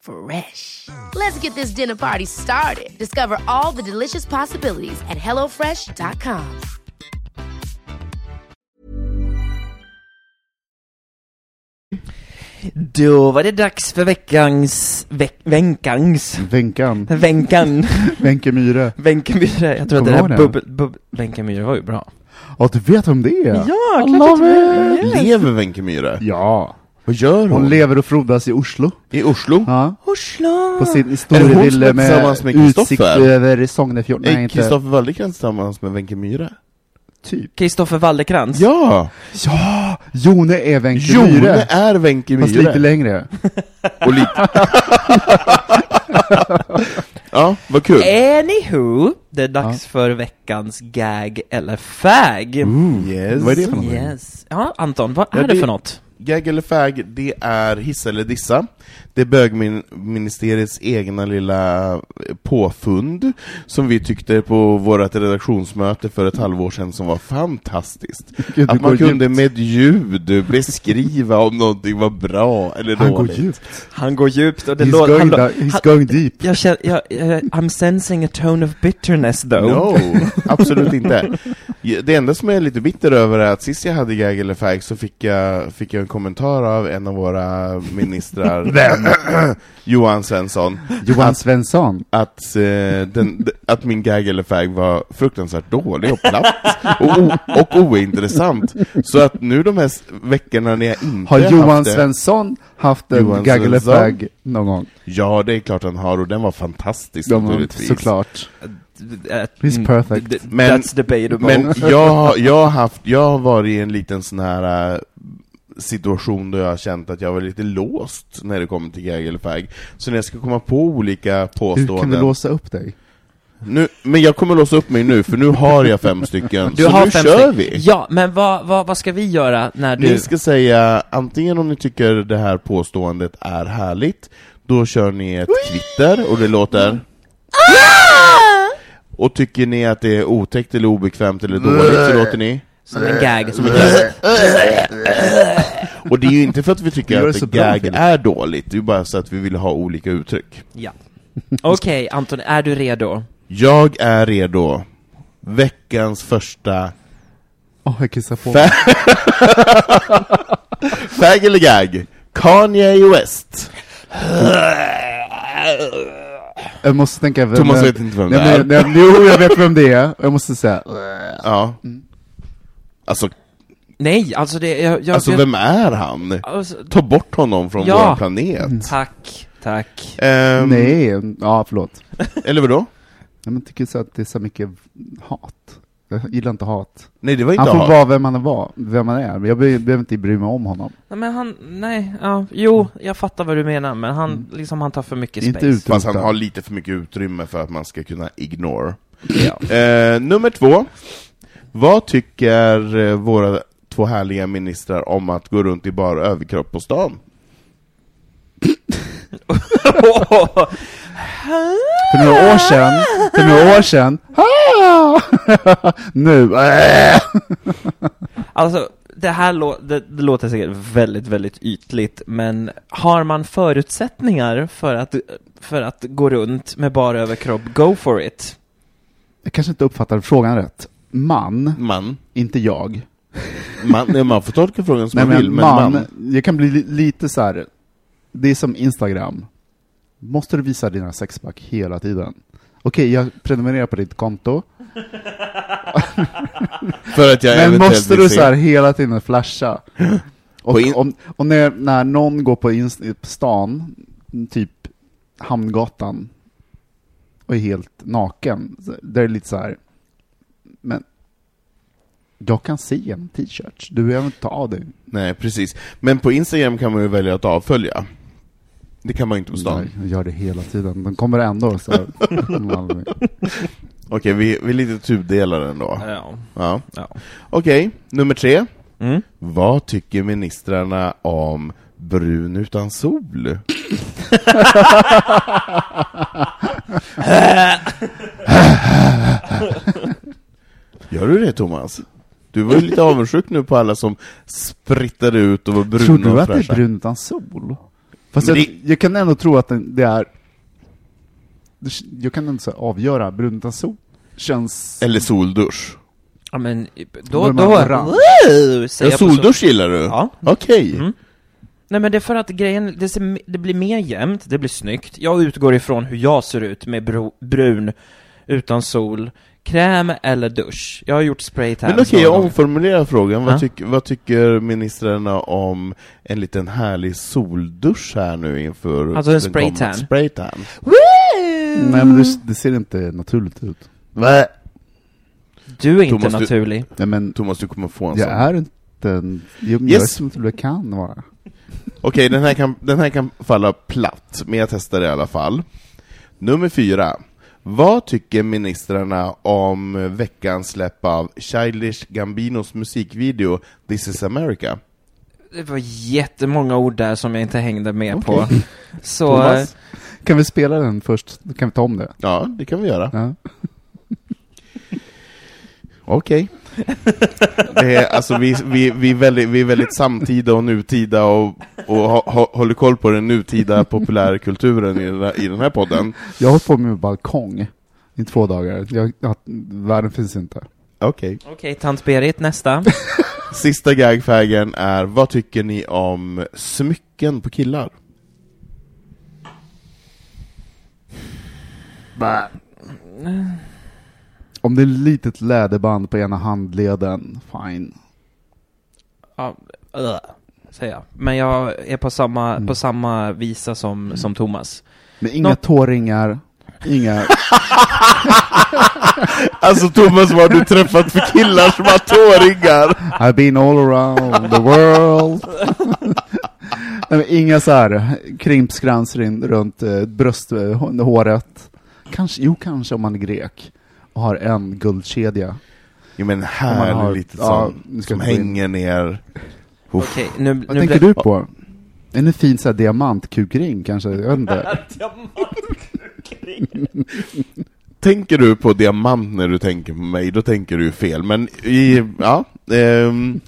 Fresh. Let's get this dinner party started. Discover all the delicious possibilities at hellofresh.com. Då var det dags för veckans... Veck, venkans... Vänkan. Vänkan. Wenche Myhre. Jag tror att det där bubbel... Bub, Myhre var ju bra. Ja, du vet vem det är? Ja, it. Lever Wenche Myhre? Ja. Vad gör hon? Hon lever och frodas i Oslo. I Oslo? Ja. Oslo! På sin är med, med utsikt Kristoffer? över Sognefjord. Nej, Är. Kristoffer Wallercrantz tillsammans med Wenche Myhre? Typ. Kristoffer Wallercrantz. Ja! Ja! Jone är Wenche Jone Myhre. är Wenche Fast lite Myhre. längre. Och lite... ja, vad kul. Anywho, det är dags för veckans gag eller fag. Yes. Vad är det för någonting? Yes. Ja, Anton, vad är Ja, det det- för något? Gag eller fag, det är hissa eller dissa. Det är bögministeriets egna lilla eh, påfund, som vi tyckte på vårt redaktionsmöte för ett halvår sedan som var fantastiskt. Gud, Att man går kunde djupt. med ljud beskriva om någonting var bra eller Han går dåligt. djupt. Han går djupt och det He's, låter... going, han- he's han- going deep. Jag känner, jag, jag, I'm sensing a tone of bitterness though. No, absolut inte. Det enda som jag är lite bitter över är att sist jag hade gag eller fag så fick jag, fick jag en kommentar av en av våra ministrar, Johan Svensson, Johan att, Svensson. att, eh, den, att min gag eller fag var fruktansvärt dålig och platt och, o, och ointressant. Så att nu de här veckorna när jag inte Har Johan haft det, Svensson haft en Johan gag eller fag någon gång? Ja, det är klart han har och den var fantastisk De, naturligtvis. såklart. He's mm, perfect. Men- That's debatable. Men jag, har- jag, har haft, jag har varit i en liten sån här äh, situation då jag har känt att jag var lite låst när det kommer till gag eller fag. Så när jag ska komma på olika Hur påståenden... kan du låsa upp dig? nu, men jag kommer låsa upp mig nu, för nu har jag fem stycken. du så har nu fem kör stycken. vi! Ja, men vad, vad, vad ska vi göra när du... Ni ska säga antingen om ni tycker det här påståendet är härligt, då kör ni ett kvitter och det låter... Och tycker ni att det är otäckt eller obekvämt eller dåligt så låter ni... Som en gag. Som en Och det är ju inte för att vi tycker att så bra, gag är dåligt, det är bara så att vi vill ha olika uttryck. Ja. Okej, Anton, är du redo? Jag är redo. Veckans första Åh, jag kissar på Fa- Fag eller gag? Kanye West. Jag måste tänka vem Thomas vet inte vem det Nej, är. men- nej, Jo, jag vet vem det är. Jag måste säga... Ja. Mm. Alltså, Nej, alltså det... Jag, jag, alltså jag, vem är han? alltså, Ta bort honom från Ja. vår planet. Tack, tack. Ehm, Nej, ja förlåt. Eller vadå? Jag men, tycker så att det är så mycket hat. Jag gillar inte hat. Nej, det var inte Han får hat. vara vem han, var, vem han är. Jag be- behöver inte bry mig om honom. Nej, men han, nej, ja, jo, jag fattar vad du menar, men han, liksom, han tar för mycket Inte space. ut- Fast han har lite för mycket utrymme för att man ska kunna ignore. Ja. Eh, nummer två. Vad tycker eh, våra två härliga ministrar om att gå runt i bara överkropp på stan? För några år sedan, för några år sedan, nu! Alltså, det här lå det, det låter säkert väldigt, väldigt ytligt, men har man förutsättningar för att, för att gå runt med bara överkropp, go for it. jag kanske inte uppfattar frågan rätt. Man, Man. inte jag. Man, man får tolka frågan som Nej man vill, men man, man. jag kan bli li- lite så här. det är som Instagram. Måste du visa dina sexpack hela tiden? Okej, jag prenumererar på ditt konto, För att jag men måste du så här hela tiden flasha? Och, om, och när, när någon går på, inst- på stan, typ Hamngatan, och är helt naken, där är det lite så här. Men jag kan se en t-shirt, du behöver inte ta av dig. Nej, precis. Men på Instagram kan man ju välja att avfölja. Det kan man inte på stan. Nej, jag gör det hela tiden. De kommer ändå så. Okej, vi, vi är lite tudelade ändå. Ja. Ja. ja. Okej, nummer tre. Mm. Vad tycker ministrarna om brun utan sol? Gör du det Thomas? Du var ju lite avundsjuk nu på alla som sprittade ut och var bruna Tror du att det är brun utan sol? Fast Men jag, det- jag kan ändå tro att det, det är... det- Jag kan ändå så avgöra, brun utan sol känns... Eller soldusch. Ja men, Då då, säger Ja, soldusch gillar du? Ja. Okej. Mm. Nej men det är för att grejen, det, ser, det blir mer jämnt, det blir snyggt. Jag utgår ifrån hur jag ser ut med bro, brun, utan sol, kräm eller dusch. Jag har gjort spraytan. Men okej, jag omformulerar frågan. Vad, Ja. tyck, vad tycker ministrarna om en liten härlig soldusch här nu inför Alltså en den spraytan. kommande spraytan? Nej men det, det ser inte naturligt ut. Va? Du är inte Thomas, du- naturlig. Nej men, Thomas, du kommer få en jag sån. är inte en... Jag, Yes. jag är som jag kan vara. Okej, den, här kan, den här kan falla platt, men jag testar det i alla fall. Nummer fyra. Vad tycker ministrarna om veckans släpp av Childish Gambinos musikvideo This is America? Det var jättemånga ord där som jag inte hängde med på. Så, Thomas? Kan vi spela den först? Kan vi ta om det. Ja, det kan vi göra. Ja. Okej. Det är, alltså vi, vi, vi, är väldigt, vi är väldigt samtida och nutida och, och ha, ha, håller koll på den nutida populärkulturen i den här, i den här podden. Jag har hållit på med balkong i två dagar. Jag, jag, världen finns inte. Okej. okej, tant Berit, nästa. Sista gagfagen är, vad tycker ni om smycken på killar? Om det är litet läderband på ena handleden, fine. Ja, uh, säger jag. Men jag är på samma, Mm. på samma visa som, som Thomas. Men inga Nå- tåringar, inga... Alltså Thomas, vad har du träffat för killar som har tåringar? I've been all around the world. Nej, inga så här krimpskransar in runt eh, brösthåret. Kanske, jo, kanske om man är grek och har en guldkedja. Jo men Om här man är har- lite ja, sån, som gå in. hänger ner. Okej, nu, Vad nu tänker du på? En fin så här diamantkukring kanske? Jag vet inte. Tänker du på diamant när du tänker på mig, då tänker du fel. Men i, ja, ehm,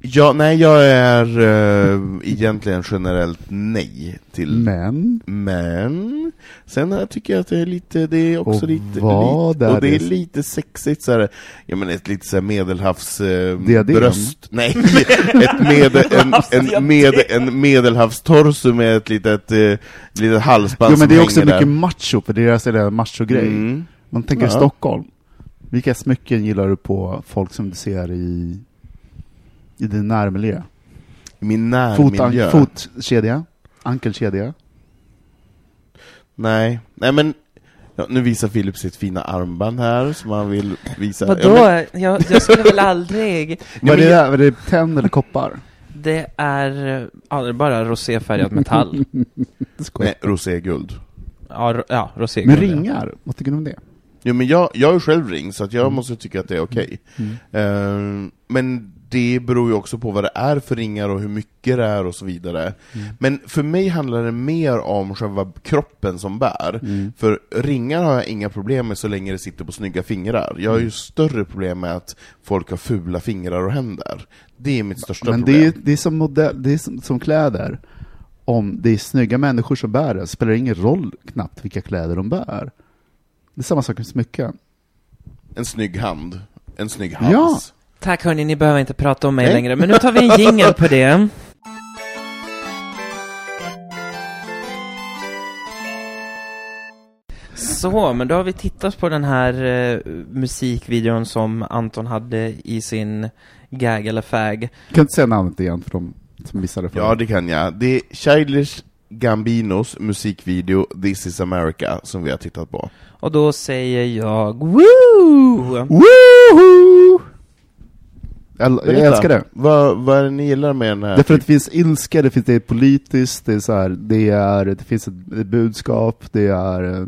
Ja, nej, jag är uh, egentligen generellt nej till... Men, Men, sen här tycker jag att det är lite, det är också Och lite, vad lite och det är lite sexigt så här, jag menar ett lite så här medelhavs Diadem? bröst, nej, ett medel, en, en, med, en medelhavstorso med ett litet, eh, litet halsband jo, men det är också mycket där. macho, för deras är det macho-grej. Mm. Man tänker Ja. Stockholm. Vilka smycken gillar du på folk som du ser i, i din närmiljö? I min Fot, närmiljö. fotkedja? Ankelkedja? Nej, nej men ja, nu visar Filip sitt fina armband här som han vill visa. Vadå? Ja, men, jag, jag skulle väl aldrig... Vad är det där? Var det tenn eller koppar? Det är, ja, det är bara roséfärgat metall. nej, roséguld. Ja, ro, ja rosé. Men ringar, vad tycker du om det? Jo men jag, jag ju själv ring, så att jag måste tycka att det är okej. Mm. Eh, men det beror ju också på vad det är för ringar och hur mycket det är och så vidare. Mm. Men för mig handlar det mer om själva kroppen som bär. Mm. För ringar har jag inga problem med så länge det sitter på snygga fingrar. Jag har ju större problem med att folk har fula fingrar och händer. Det är mitt största Men det problem. är, det är som modell, det är som, som kläder. Om det är snygga människor som bär det, spelar det ingen roll knappt vilka kläder de bär. Det är samma sak med smycken. En snygg hand. En snygg hals. Ja. Tack hörni, ni behöver inte prata om mig Nej. längre, men nu tar vi en jingel på det. Så, men då har vi tittat på den här eh, musikvideon som Anton hade i sin gag eller fag. Kan du inte säga namnet igen för de som missade förra? Ja, det kan jag. Det är Childish Gambinos musikvideo This is America som vi har tittat på. Och då säger jag woo! Woohoo! Jag, jag Berätta. älskar det. Vad, vad är det ni gillar med den här? Därför att det finns ilska, det finns det är politiskt, det är så här, det är, det finns ett, budskap, det är,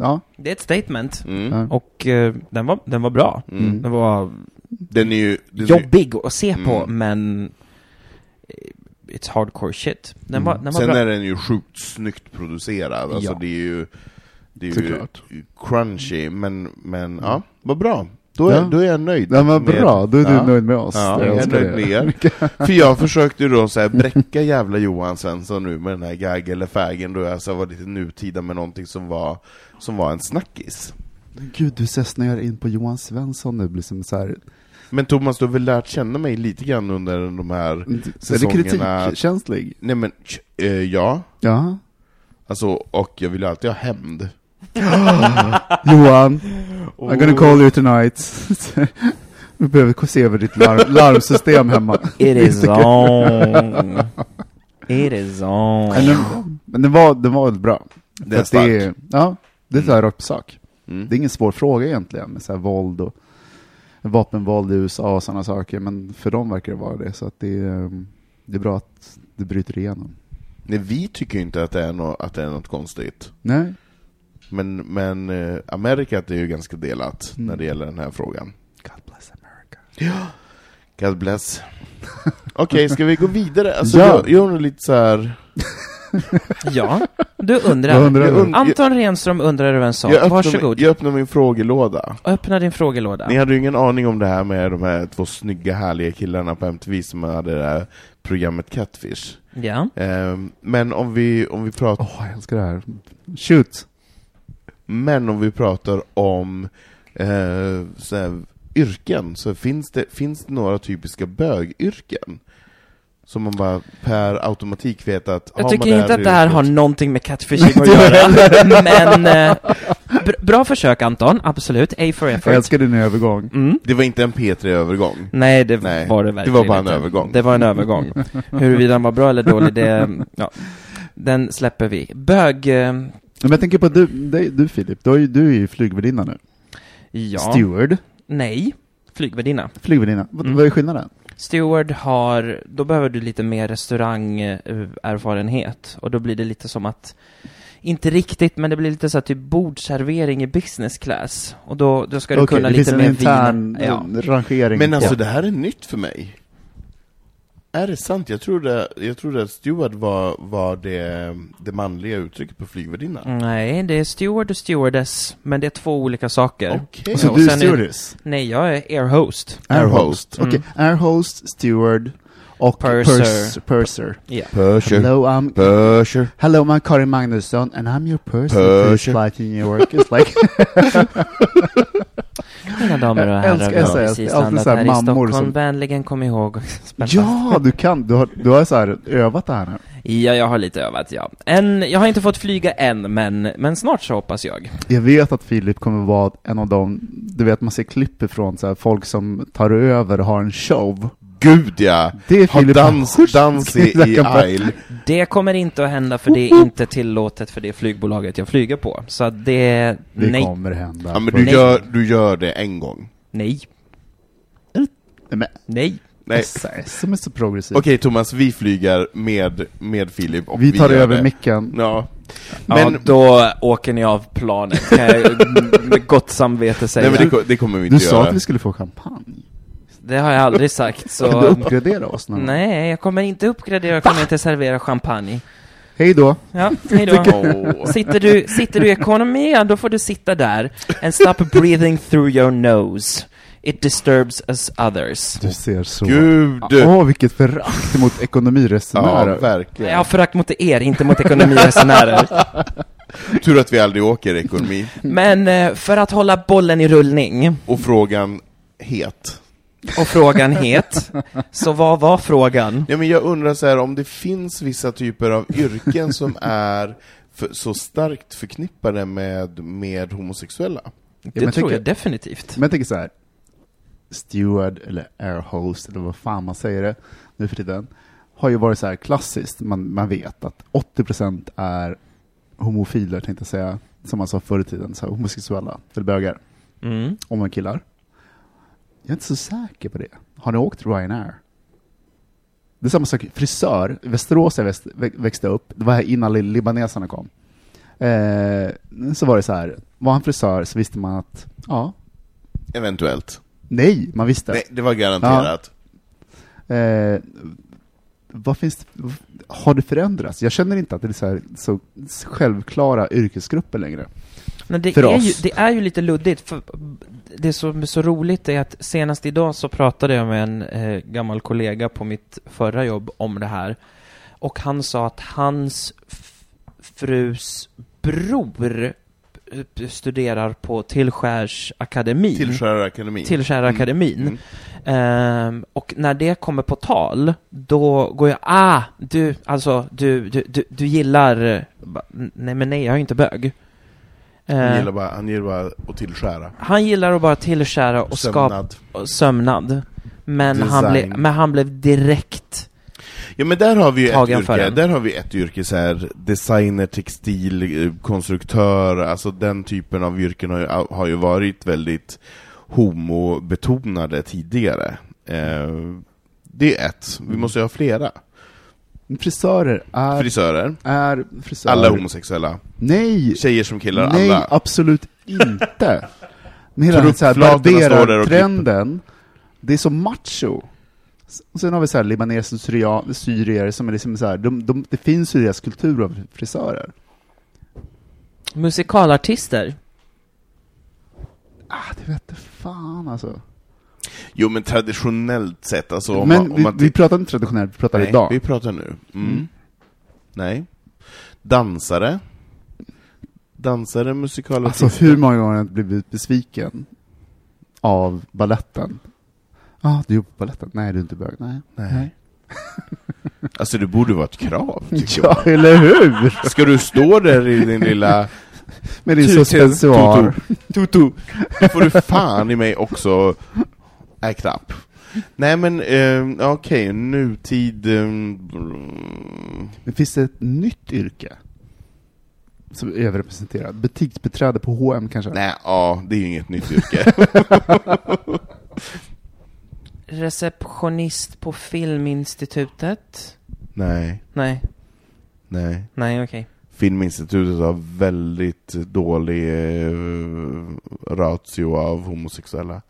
ja. Det är ett statement. Mm. Och eh, den, var, den var bra. Mm. Den var Den är ju... Den är, jobbig att se på, Mm. men eh, it's hardcore shit. Den var, den var sen bra. är den ju sjukt snyggt producerad, alltså Ja. det är ju... Det är ju crunchy, men, men ja, vad bra. Då är, Ja. då är jag nöjd. Var med- bra, då är du Ja. nöjd med oss. Ja, Jag jag är nöjd med er. För jag försökte ju då så här bräcka jävla Johan Svensson nu med den här gag eller fägen då jag så var lite nutida med någonting som var, som var en snackis. Men Gud, du snöar in på Johan Svensson nu, blir som så här, Men Thomas, du har väl lärt känna mig lite grann under de här är det säsongerna? kritikkänslig? Nej men, eh, ja. Ja. Alltså, och jag vill ju alltid ha hämnd. Johan, I'm gonna call you tonight. Vi behöver se över ditt larm, larmsystem hemma. It is on. It is on. Men den, men den var, den var bra. För är stark. det är, ja, det är så här rakt på sak. Mm. Det är ingen svår fråga egentligen, med så här våld och vapenvåld i USA och sådana saker, men för dem verkar det vara det, så att det är, det är bra att det bryter igenom. Nej, vi tycker inte att det är, nå att det är något konstigt. Nej, Men, men eh, Amerikat är ju ganska delat Mm. när det gäller den här frågan. God bless America. God bless. Okej, ska vi gå vidare? Alltså, Ja. jag, jag undrar lite så här. Ja, du undrar. Undrar du? Anton Renström undrar över en sak. jag, öppnar, Varsågod. jag öppnar min frågelåda. Öppna din frågelåda. Ni hade ju ingen aning om det här med de här två snygga, härliga killarna på MTV som hade det här programmet Catfish. Ja. Ehm, men om vi, om vi pratar Åh, jag älskar det här. Shoot! Men om vi pratar om eh, så här, yrken, så finns det, finns det några typiska bögyrken? Som man bara per automatik vet att Jag tycker inte att det här har någonting med catfishing att göra, men eh, br- bra försök Anton, absolut, A for Jag effort. älskar din övergång. Mm. Det var inte en P3-övergång. Nej, det Nej, var det det verkligen var bara en inte. övergång. Det var en övergång. Huruvida den var bra eller dålig, det, ja, den släpper vi. Bög, eh, Men jag tänker på du, dig- du Filip, du, är ju- du är ju flygvärdinna nu. ja, Steward. nej, flygvärdinna. Flygvärdinna. Vad, Mm. vad är skillnaden? Steward har, då behöver du lite mer restaurangerfarenhet och då blir det lite som att inte riktigt, men det blir lite så här typ bordservering i business class. Och då, då ska du Okej, kunna det finns lite en mer intern vin. Ja. eh, rangering. Men alltså Ja. det här är nytt för mig. Är det sant? Jag trodde, jag trodde att steward var, var det, det manliga uttrycket på flygvärdinna. Nej, det är steward och stewardess, men det är två olika saker. Okej. Och så du är sen stewardess? Nej, jag är airhost. Airhost. Okej, airhost, steward och Purser. purser. purser. Ja. Perser. Hello, I'm Perser. Hello, I'm Karin Magnusson, and I'm your Purser. this flight in New York. It's like, Mina damer och Jag herrar, älskar vi har SAS. alltid så här här i mammor Stockholm. som- Vänligen kom ihåg ja, du kan, du har, du har så här övat det här nu. Ja, jag har lite övat, ja. En, jag har inte fått flyga än, men, men snart så hoppas jag. Jag vet att Filip kommer vara en av dem, du vet man ser klipp ifrån så här, folk som tar över och har en show. Gud ja! Det är Filip dans, dans i, i aisle. Det kommer inte att hända för det är inte tillåtet för det flygbolaget jag flyger på. Så det, Det nej, kommer hända. Ja men du Nej. gör, du gör det en gång. nej, Men, nej. Nej. SAS som är så progressiv. Okej Thomas, vi flyger med, med Filip och vi tar gör över det. micken. Ja. Men, ja, då åker ni av planet, kan jag med gott samvete säga. nej, men det, det kommer vi Du inte sa göra. att vi skulle få champagne. Det har jag aldrig sagt, Ska du så... uppgradera oss någon? Nej, jag kommer inte uppgradera, jag kommer inte servera champagne. Hej då. Ja, hejdå. Åh. Sitter du, sitter du i ekonomi, ja, då får du sitta där. And stop breathing through your nose. It disturbs us others. Du ser så... Gud! Åh, vilket förakt mot Ja, ekonomiresenärer. verkligen. Jag har förakt mot er, inte mot ekonomiresenärer. Tur att vi aldrig åker ekonomi. Men eh, för att hålla bollen i rullning, Och frågan het. Och frågan het, så vad var frågan? Ja, men jag undrar så här, om det finns vissa typer av yrken som är för, så starkt förknippade med, med homosexuella. Det men tror tänker- jag definitivt. Men jag tänker så här. Steward eller airhost eller vad fan man säger det nu för tiden. Har ju varit så här klassiskt. Man, man vet att 80% är homofiler tänkte jag säga. Som man sa förr i tiden. Så här, homosexuella eller bögar. Mm. Om man killar. Jag är inte så säker på det. Har ni åkt Ryanair? Det är samma sak, frisör. Västerås jag växt, vä- växte upp, det var här innan li- libaneserna kom. Eh, så var det så här, var han frisör så visste man att, ja, Eventuellt. nej, man visste. Nej, det var garanterat. Eh, vad finns det, har det förändrats? Jag känner inte att det är så, här, så självklara yrkesgrupper längre. Men det För är, oss. ju, det är ju lite luddigt, för det som är så roligt är att senast idag så pratade jag med en eh, gammal kollega på mitt förra jobb om det här. Och han sa att hans frus bror studerar på Tillskärsakademin. Tillskärarakademin. Tillskärakademin. Mm. Ehm, och när det kommer på tal, då går jag, ah, du, alltså, du, du, du, du gillar, eh, nej men nej, jag är inte bög. Han Ehm, gillar bara, han gillar bara att tillskära. han gillar att bara tillskära och skapa Sömnad. och sömnad. Men han, blev, men han blev direkt Ja men där har vi ju ett yrke, där har vi ett yrke så här, designer, textil, eh, konstruktör, alltså den typen av yrken har ju, har ju varit väldigt homobetonade tidigare. Eh, det är ett, vi måste ju ha flera. Frisörer är, Frisörer, är frisörer. alla homosexuella. Nej! Tjejer som killar Nej, alla. absolut inte. Men hela den här och barberartrenden, det är så macho. Och sen har vi så här libaneser, syria- syrier som är liksom så här, de, de, det finns ju deras kultur av frisörer. musikalartister. Ah, det vet jag fan alltså. Jo men traditionellt sett, alltså om Men man, om vi, man vi pratar inte traditionellt, vi pratar Nej, idag. vi pratar nu. Mm. Mm. Nej. Dansare. Dansare, musikalartister. Alltså hur många gånger har jag blivit besviken av balletten? Ja, ah, du är på balletten? Nej, du är inte bög. Nej. Nej. Alltså det borde vara ett krav, tycker Ja, eller hur? jag. Ska du stå där i din lilla Med din Tutu, suspensoar. tutu, då får du fan i mig också act up. Nej men, eh, okej, nutid... Eh, Men finns det ett nytt yrke? Som är överrepresenterat? Butiksbeträde på H&M kanske? nej, ja, det är ju inget nytt yrke. Receptionist på Filminstitutet? nej, Nej, nej. nej okej. Filminstitutet har väldigt dålig eh, ratio av homosexuella.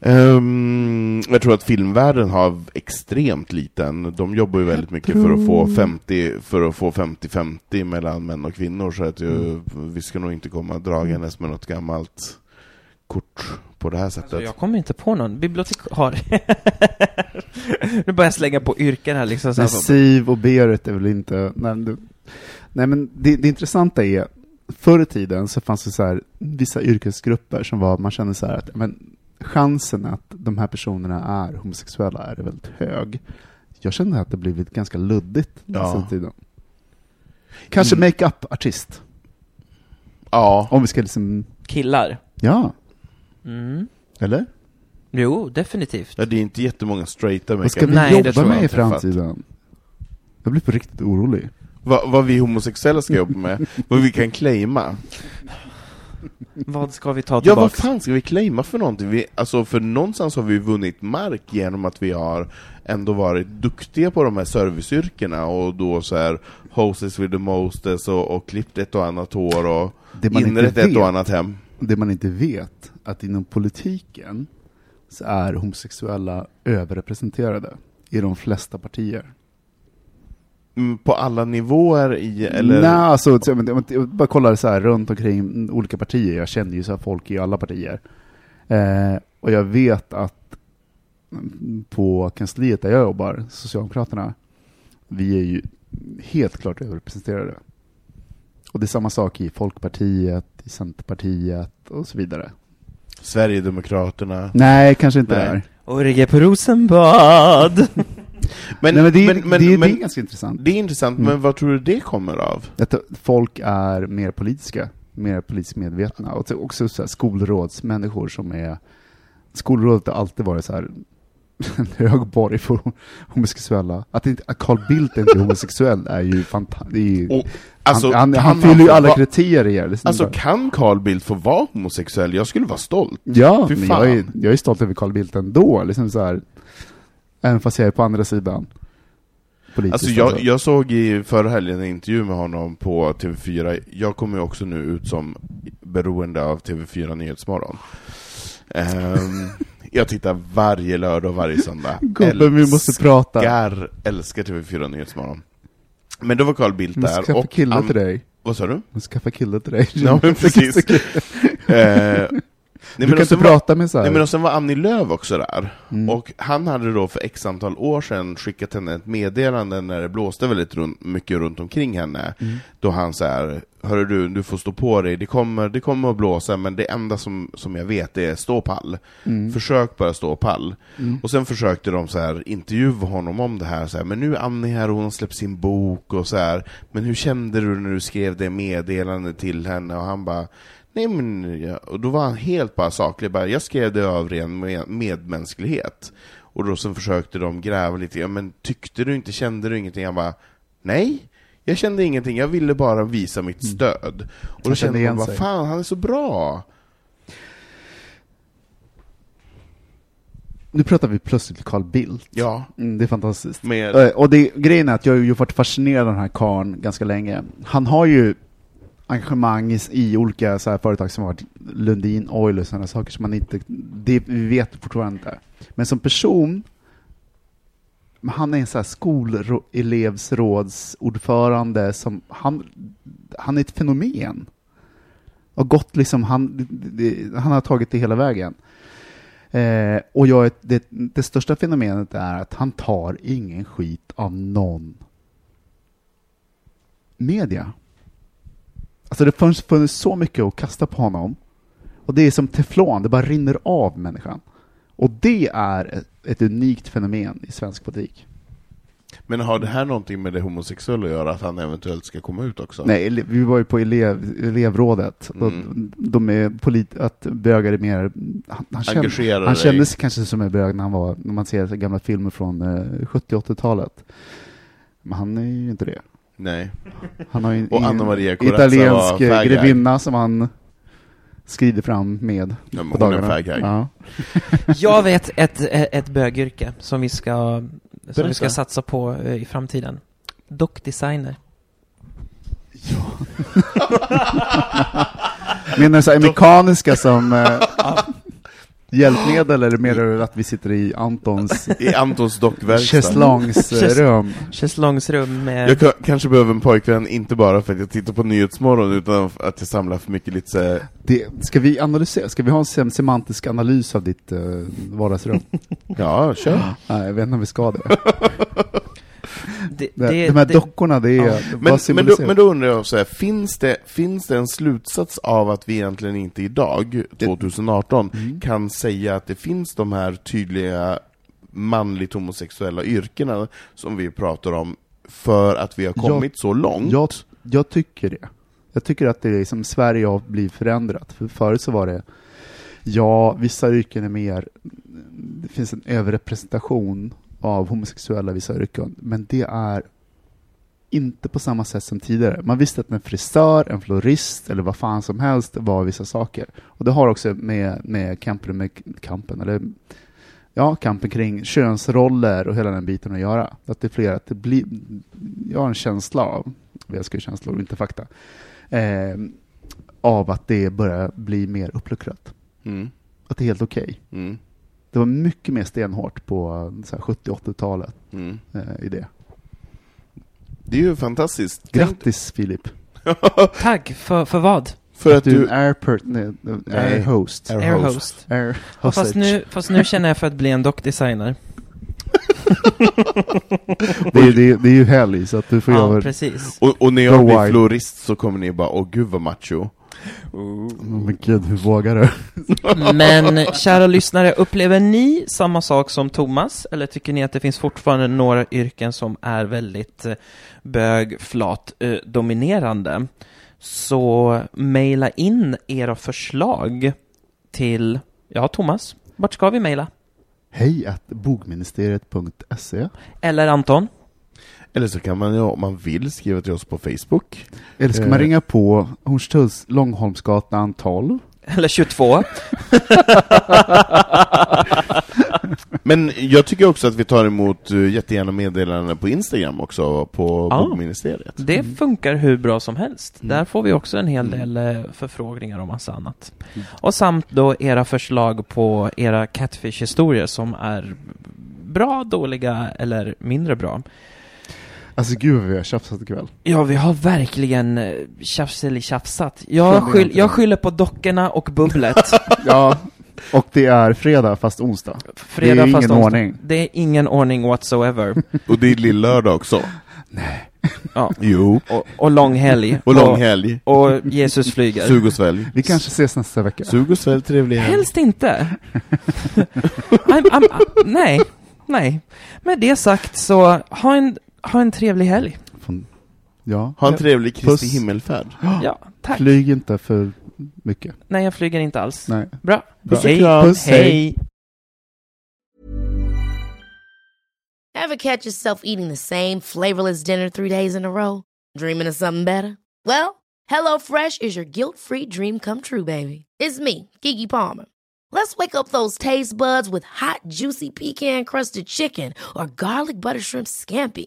Ehm, Jag tror att filmvärlden har extremt liten, de jobbar ju väldigt mycket för att få 50, för att få 50-50 mellan män och kvinnor, så att ju, Mm. vi ska nog inte komma dragandes med något gammalt kort på det här sättet. Alltså, jag kommer inte på någon bibliotekarie. nu börjar jag slänga på yrken här liksom. Så här, SIV och Berit är väl inte... Nej, du, nej men det, det intressanta är, förr i tiden så fanns det så här, vissa yrkesgrupper som var, man kände så här att men, chansen att de här personerna är homosexuella är väldigt hög. Jag kände att det blivit ganska luddigt Ja. ja. tiden. Kanske Mm. makeup-artist. Ja, Om vi ska liksom, killar. ja, Mm. eller? Jo, definitivt. ja, det är inte jättemånga straighta Vad ska vi Nej, det jobba med i framtiden? Jag blir på riktigt orolig. vad, vad vi homosexuella ska jobba med, vad vi kan claima. Vad ska vi ta Ja, vad fan ska vi claima för någonting? Vi, alltså, för någonstans har vi vunnit mark genom att vi har ändå varit duktiga på de här serviceyrkena och då så här hostess with the mostess och, och klippt ett och annat hår och inrett ett och annat hem. det man inte vet, att inom politiken så är homosexuella överrepresenterade i de flesta partier. På alla nivåer i, eller? Nej, alltså, jag bara kollar så här runt omkring olika partier, jag känner ju så här folk i alla partier. Eh, och jag vet att mm, på kansliet där jag jobbar, Socialdemokraterna, vi är ju helt klart överrepresenterade. Och det är samma sak i Folkpartiet, i Centerpartiet och så vidare. Sverigedemokraterna. Nej, kanske inte Nej. där. Orge på Rosenbad! Men, Nej, men det, är- men, men, det, är- men, det är ganska intressant. det är intressant, Mm. men vad tror du det kommer av? Att folk är mer politiska, mer politiskt medvetna. Och så- också så här skolrådsmänniskor som är... Skolrådet har alltid varit så här en högborg för homosexuella. Att, inte, att Carl Bildt inte är homosexuell är ju fantastiskt. Alltså, han han, han fyller ju alla kriterier. Är Alltså bara- kan Carl Bildt få vara homosexuell? Jag skulle vara stolt. ja, jag är, jag är stolt över Carl Bildt ändå. Liksom så här, även fast jag är på andra sidan. Politiskt Alltså jag, jag såg i förra helgen en intervju med honom på TV4, jag kommer ju också nu ut som beroende av TV4 Nyhetsmorgon. Ehm, jag tittar varje lördag och varje söndag. Gubben, vi måste prata. Älskar, älskar TV4 Nyhetsmorgon. Men då var Carl Bildt där skaffa och... kille till dig. Vad sa du? Skaffa kille till dig. Ja, men precis. Eh, nej, du kan inte sen var- prata med så här. Nej men och sen var Annie Lööf också där, Mm. och han hade då för x antal år sedan skickat henne ett meddelande när det blåste väldigt runt, mycket runt omkring henne, Mm. då han så här, hörru du, du får stå på dig, det kommer, det kommer att blåsa, men det enda som, som jag vet är stå pall. Mm. Försök bara stå pall. Mm. Och sen försökte de så här intervjua honom om det här, så här, men nu är Annie här och hon har släppt sin bok och så här. men hur kände du när du skrev det meddelandet till henne? Och han bara, nej men, ja. och då var han helt bara saklig, bara, jag skrev det av ren med- medmänsklighet. Och då sen försökte de gräva lite, ja men tyckte du inte, kände du ingenting? Han bara, nej, jag kände ingenting, jag ville bara visa mitt stöd. Och då kände man bara, fan han är så bra! Nu pratar vi plötsligt Carl Bildt. Ja, Mm, det är fantastiskt. med... Eh, Och det, grejen är att jag har ju varit fascinerad av den här karln ganska länge. Han har ju engagemang i, i olika så här företag som har varit Lundin Oil och sådana saker som man inte, det vi vet fortfarande inte. Men som person, han är en så här skolelevsrådsordförande som, han, han är ett fenomen. Och gott liksom, han, han har tagit det hela vägen. Eh, och jag, det, det största fenomenet är att han tar ingen skit av någon media. Alltså det funnits, funnits så mycket att kasta på honom. Och det är som teflon, det bara rinner av människan. Och det är ett, ett unikt fenomen i svensk politik. Men har det här någonting med det homosexuella att göra, att han eventuellt ska komma ut också? Nej, vi var ju på elev, elevrådet. Mm. de är polit, att bögar är mer... Han, han, kände, han kändes kanske som en bög när han var, när man ser gamla filmer från eh, 70-80-talet. Men han är ju inte det. Nej. Han har ju Och en Anna Maria Corazza italiensk eh, grevinna som han skrider fram med Ja, på hon är en dagarna. Ja. Jag vet ett, ett bögyrke som vi ska, som Berätta. vi ska satsa på eh, i framtiden. Dockdesigner. Menar du så här mekaniska som... Eh, Hjälpmedel eller du att vi sitter i Antons I Antons dockverkstad. schäslangsrum? Schäslangsrum med... Jag ka- kanske behöver en pojkvän, inte bara för att jag tittar på Nyhetsmorgon, utan att jag samlar för mycket lite så Det, ska vi analysera, ska vi ha en sem- semantisk analys av ditt uh, vardagsrum? ja, kör. Nej, jag vet inte om vi ska det. det, det, de här det- dockorna, det är... Ja. Men, men, då, men då undrar jag så här, finns det, finns det en slutsats av att vi egentligen inte idag, 2018, Mm. kan säga att det finns de här tydliga manligt homosexuella yrkena som vi pratar om, för att vi har Jag- kommit så långt? Jag, jag tycker det. Jag tycker att det är som Sverige har blivit förändrat. För förut så var det, ja, vissa yrken är mer, det finns en överrepresentation av homosexuella vissa yrken, men det är inte på samma sätt som tidigare. Man visste att en frisör, en florist eller vad fan som helst var vissa saker. Och det har också med, med kampen, med kampen, eller ja, kampen kring könsroller och hela den biten att göra. Att det är fler, att det blir, jag har en känsla av, jag älskar ju känslor, inte fakta, eh, av att det börjar bli mer uppluckrat. Mm. Att det är helt okej. Mm. Det var mycket mer stenhårt på så här 70-80-talet Mm. eh, i det. Det är ju fantastiskt. Tänk- Grattis Filip! Tack, för, för vad? för att Du är en air, per, nej, air host. Air host. Air fast, nu, fast nu känner jag för att bli en dockdesigner. det, är, det, är, det är ju helg, så att du får Ja, göra... precis. Och, och när jag Go blir florist så kommer ni bara, åh gud vad macho. Oh, men gud, hur vågar du? Men kära lyssnare, upplever ni samma sak som Thomas? Eller tycker ni att det finns fortfarande några yrken som är väldigt eh, bög, flat, eh, dominerande? Så mejla in era förslag till, ja Thomas, vart ska vi mejla? Hej att bogministeriet.se Eller Anton? Eller så kan man ju, om man vill, skriva till oss på Facebook. Eller ska Eh. man ringa på Hornstulls Långholmsgatan 12? Eller 22? Men jag tycker också att vi tar emot uh, jättegärna meddelanden på Instagram också, på Ja. bogministeriet. Det funkar hur bra som helst. Mm. Där får vi också en hel Mm. del eh, förfrågningar och massa annat. Och samt då era förslag på era catfish-historier som är bra, dåliga eller mindre bra. Alltså gud vad vi har tjafsat ikväll. Ja, vi har verkligen eh, tjafsat. Jag, skyll, jag skyller på dockorna och bubblet. Ja, och det är fredag fast onsdag. Fredag det är fast ingen onsdag. ordning. Det är ingen ordning whatsoever. Och det är lillördag också. Ja. Jo. Och, och lång helg. Och lång helg. Och, och Jesus flyger. Sug och svälj. Vi kanske ses nästa vecka. Sug och svälj, trevlig helg. Helst inte. I'm, I'm, nej, nej. Med det sagt så, ha en, ha en trevlig helg. Ja. Ha en trevlig Kristi himmelfärd. Ja, tack. Flyg inte för mycket. Nej, jag flyger inte alls. Nej. Bra. Bra. Hej. Puss, hej. Ever catch yourself eating the same flavorless dinner three days in a row? Dreaming of something better? Well, HelloFresh is your guilt-free dream come true, baby. It's me, Kiki Palmer. Let's wake up those taste buds with hot, juicy pecan-crusted chicken or garlic butter shrimp scampi.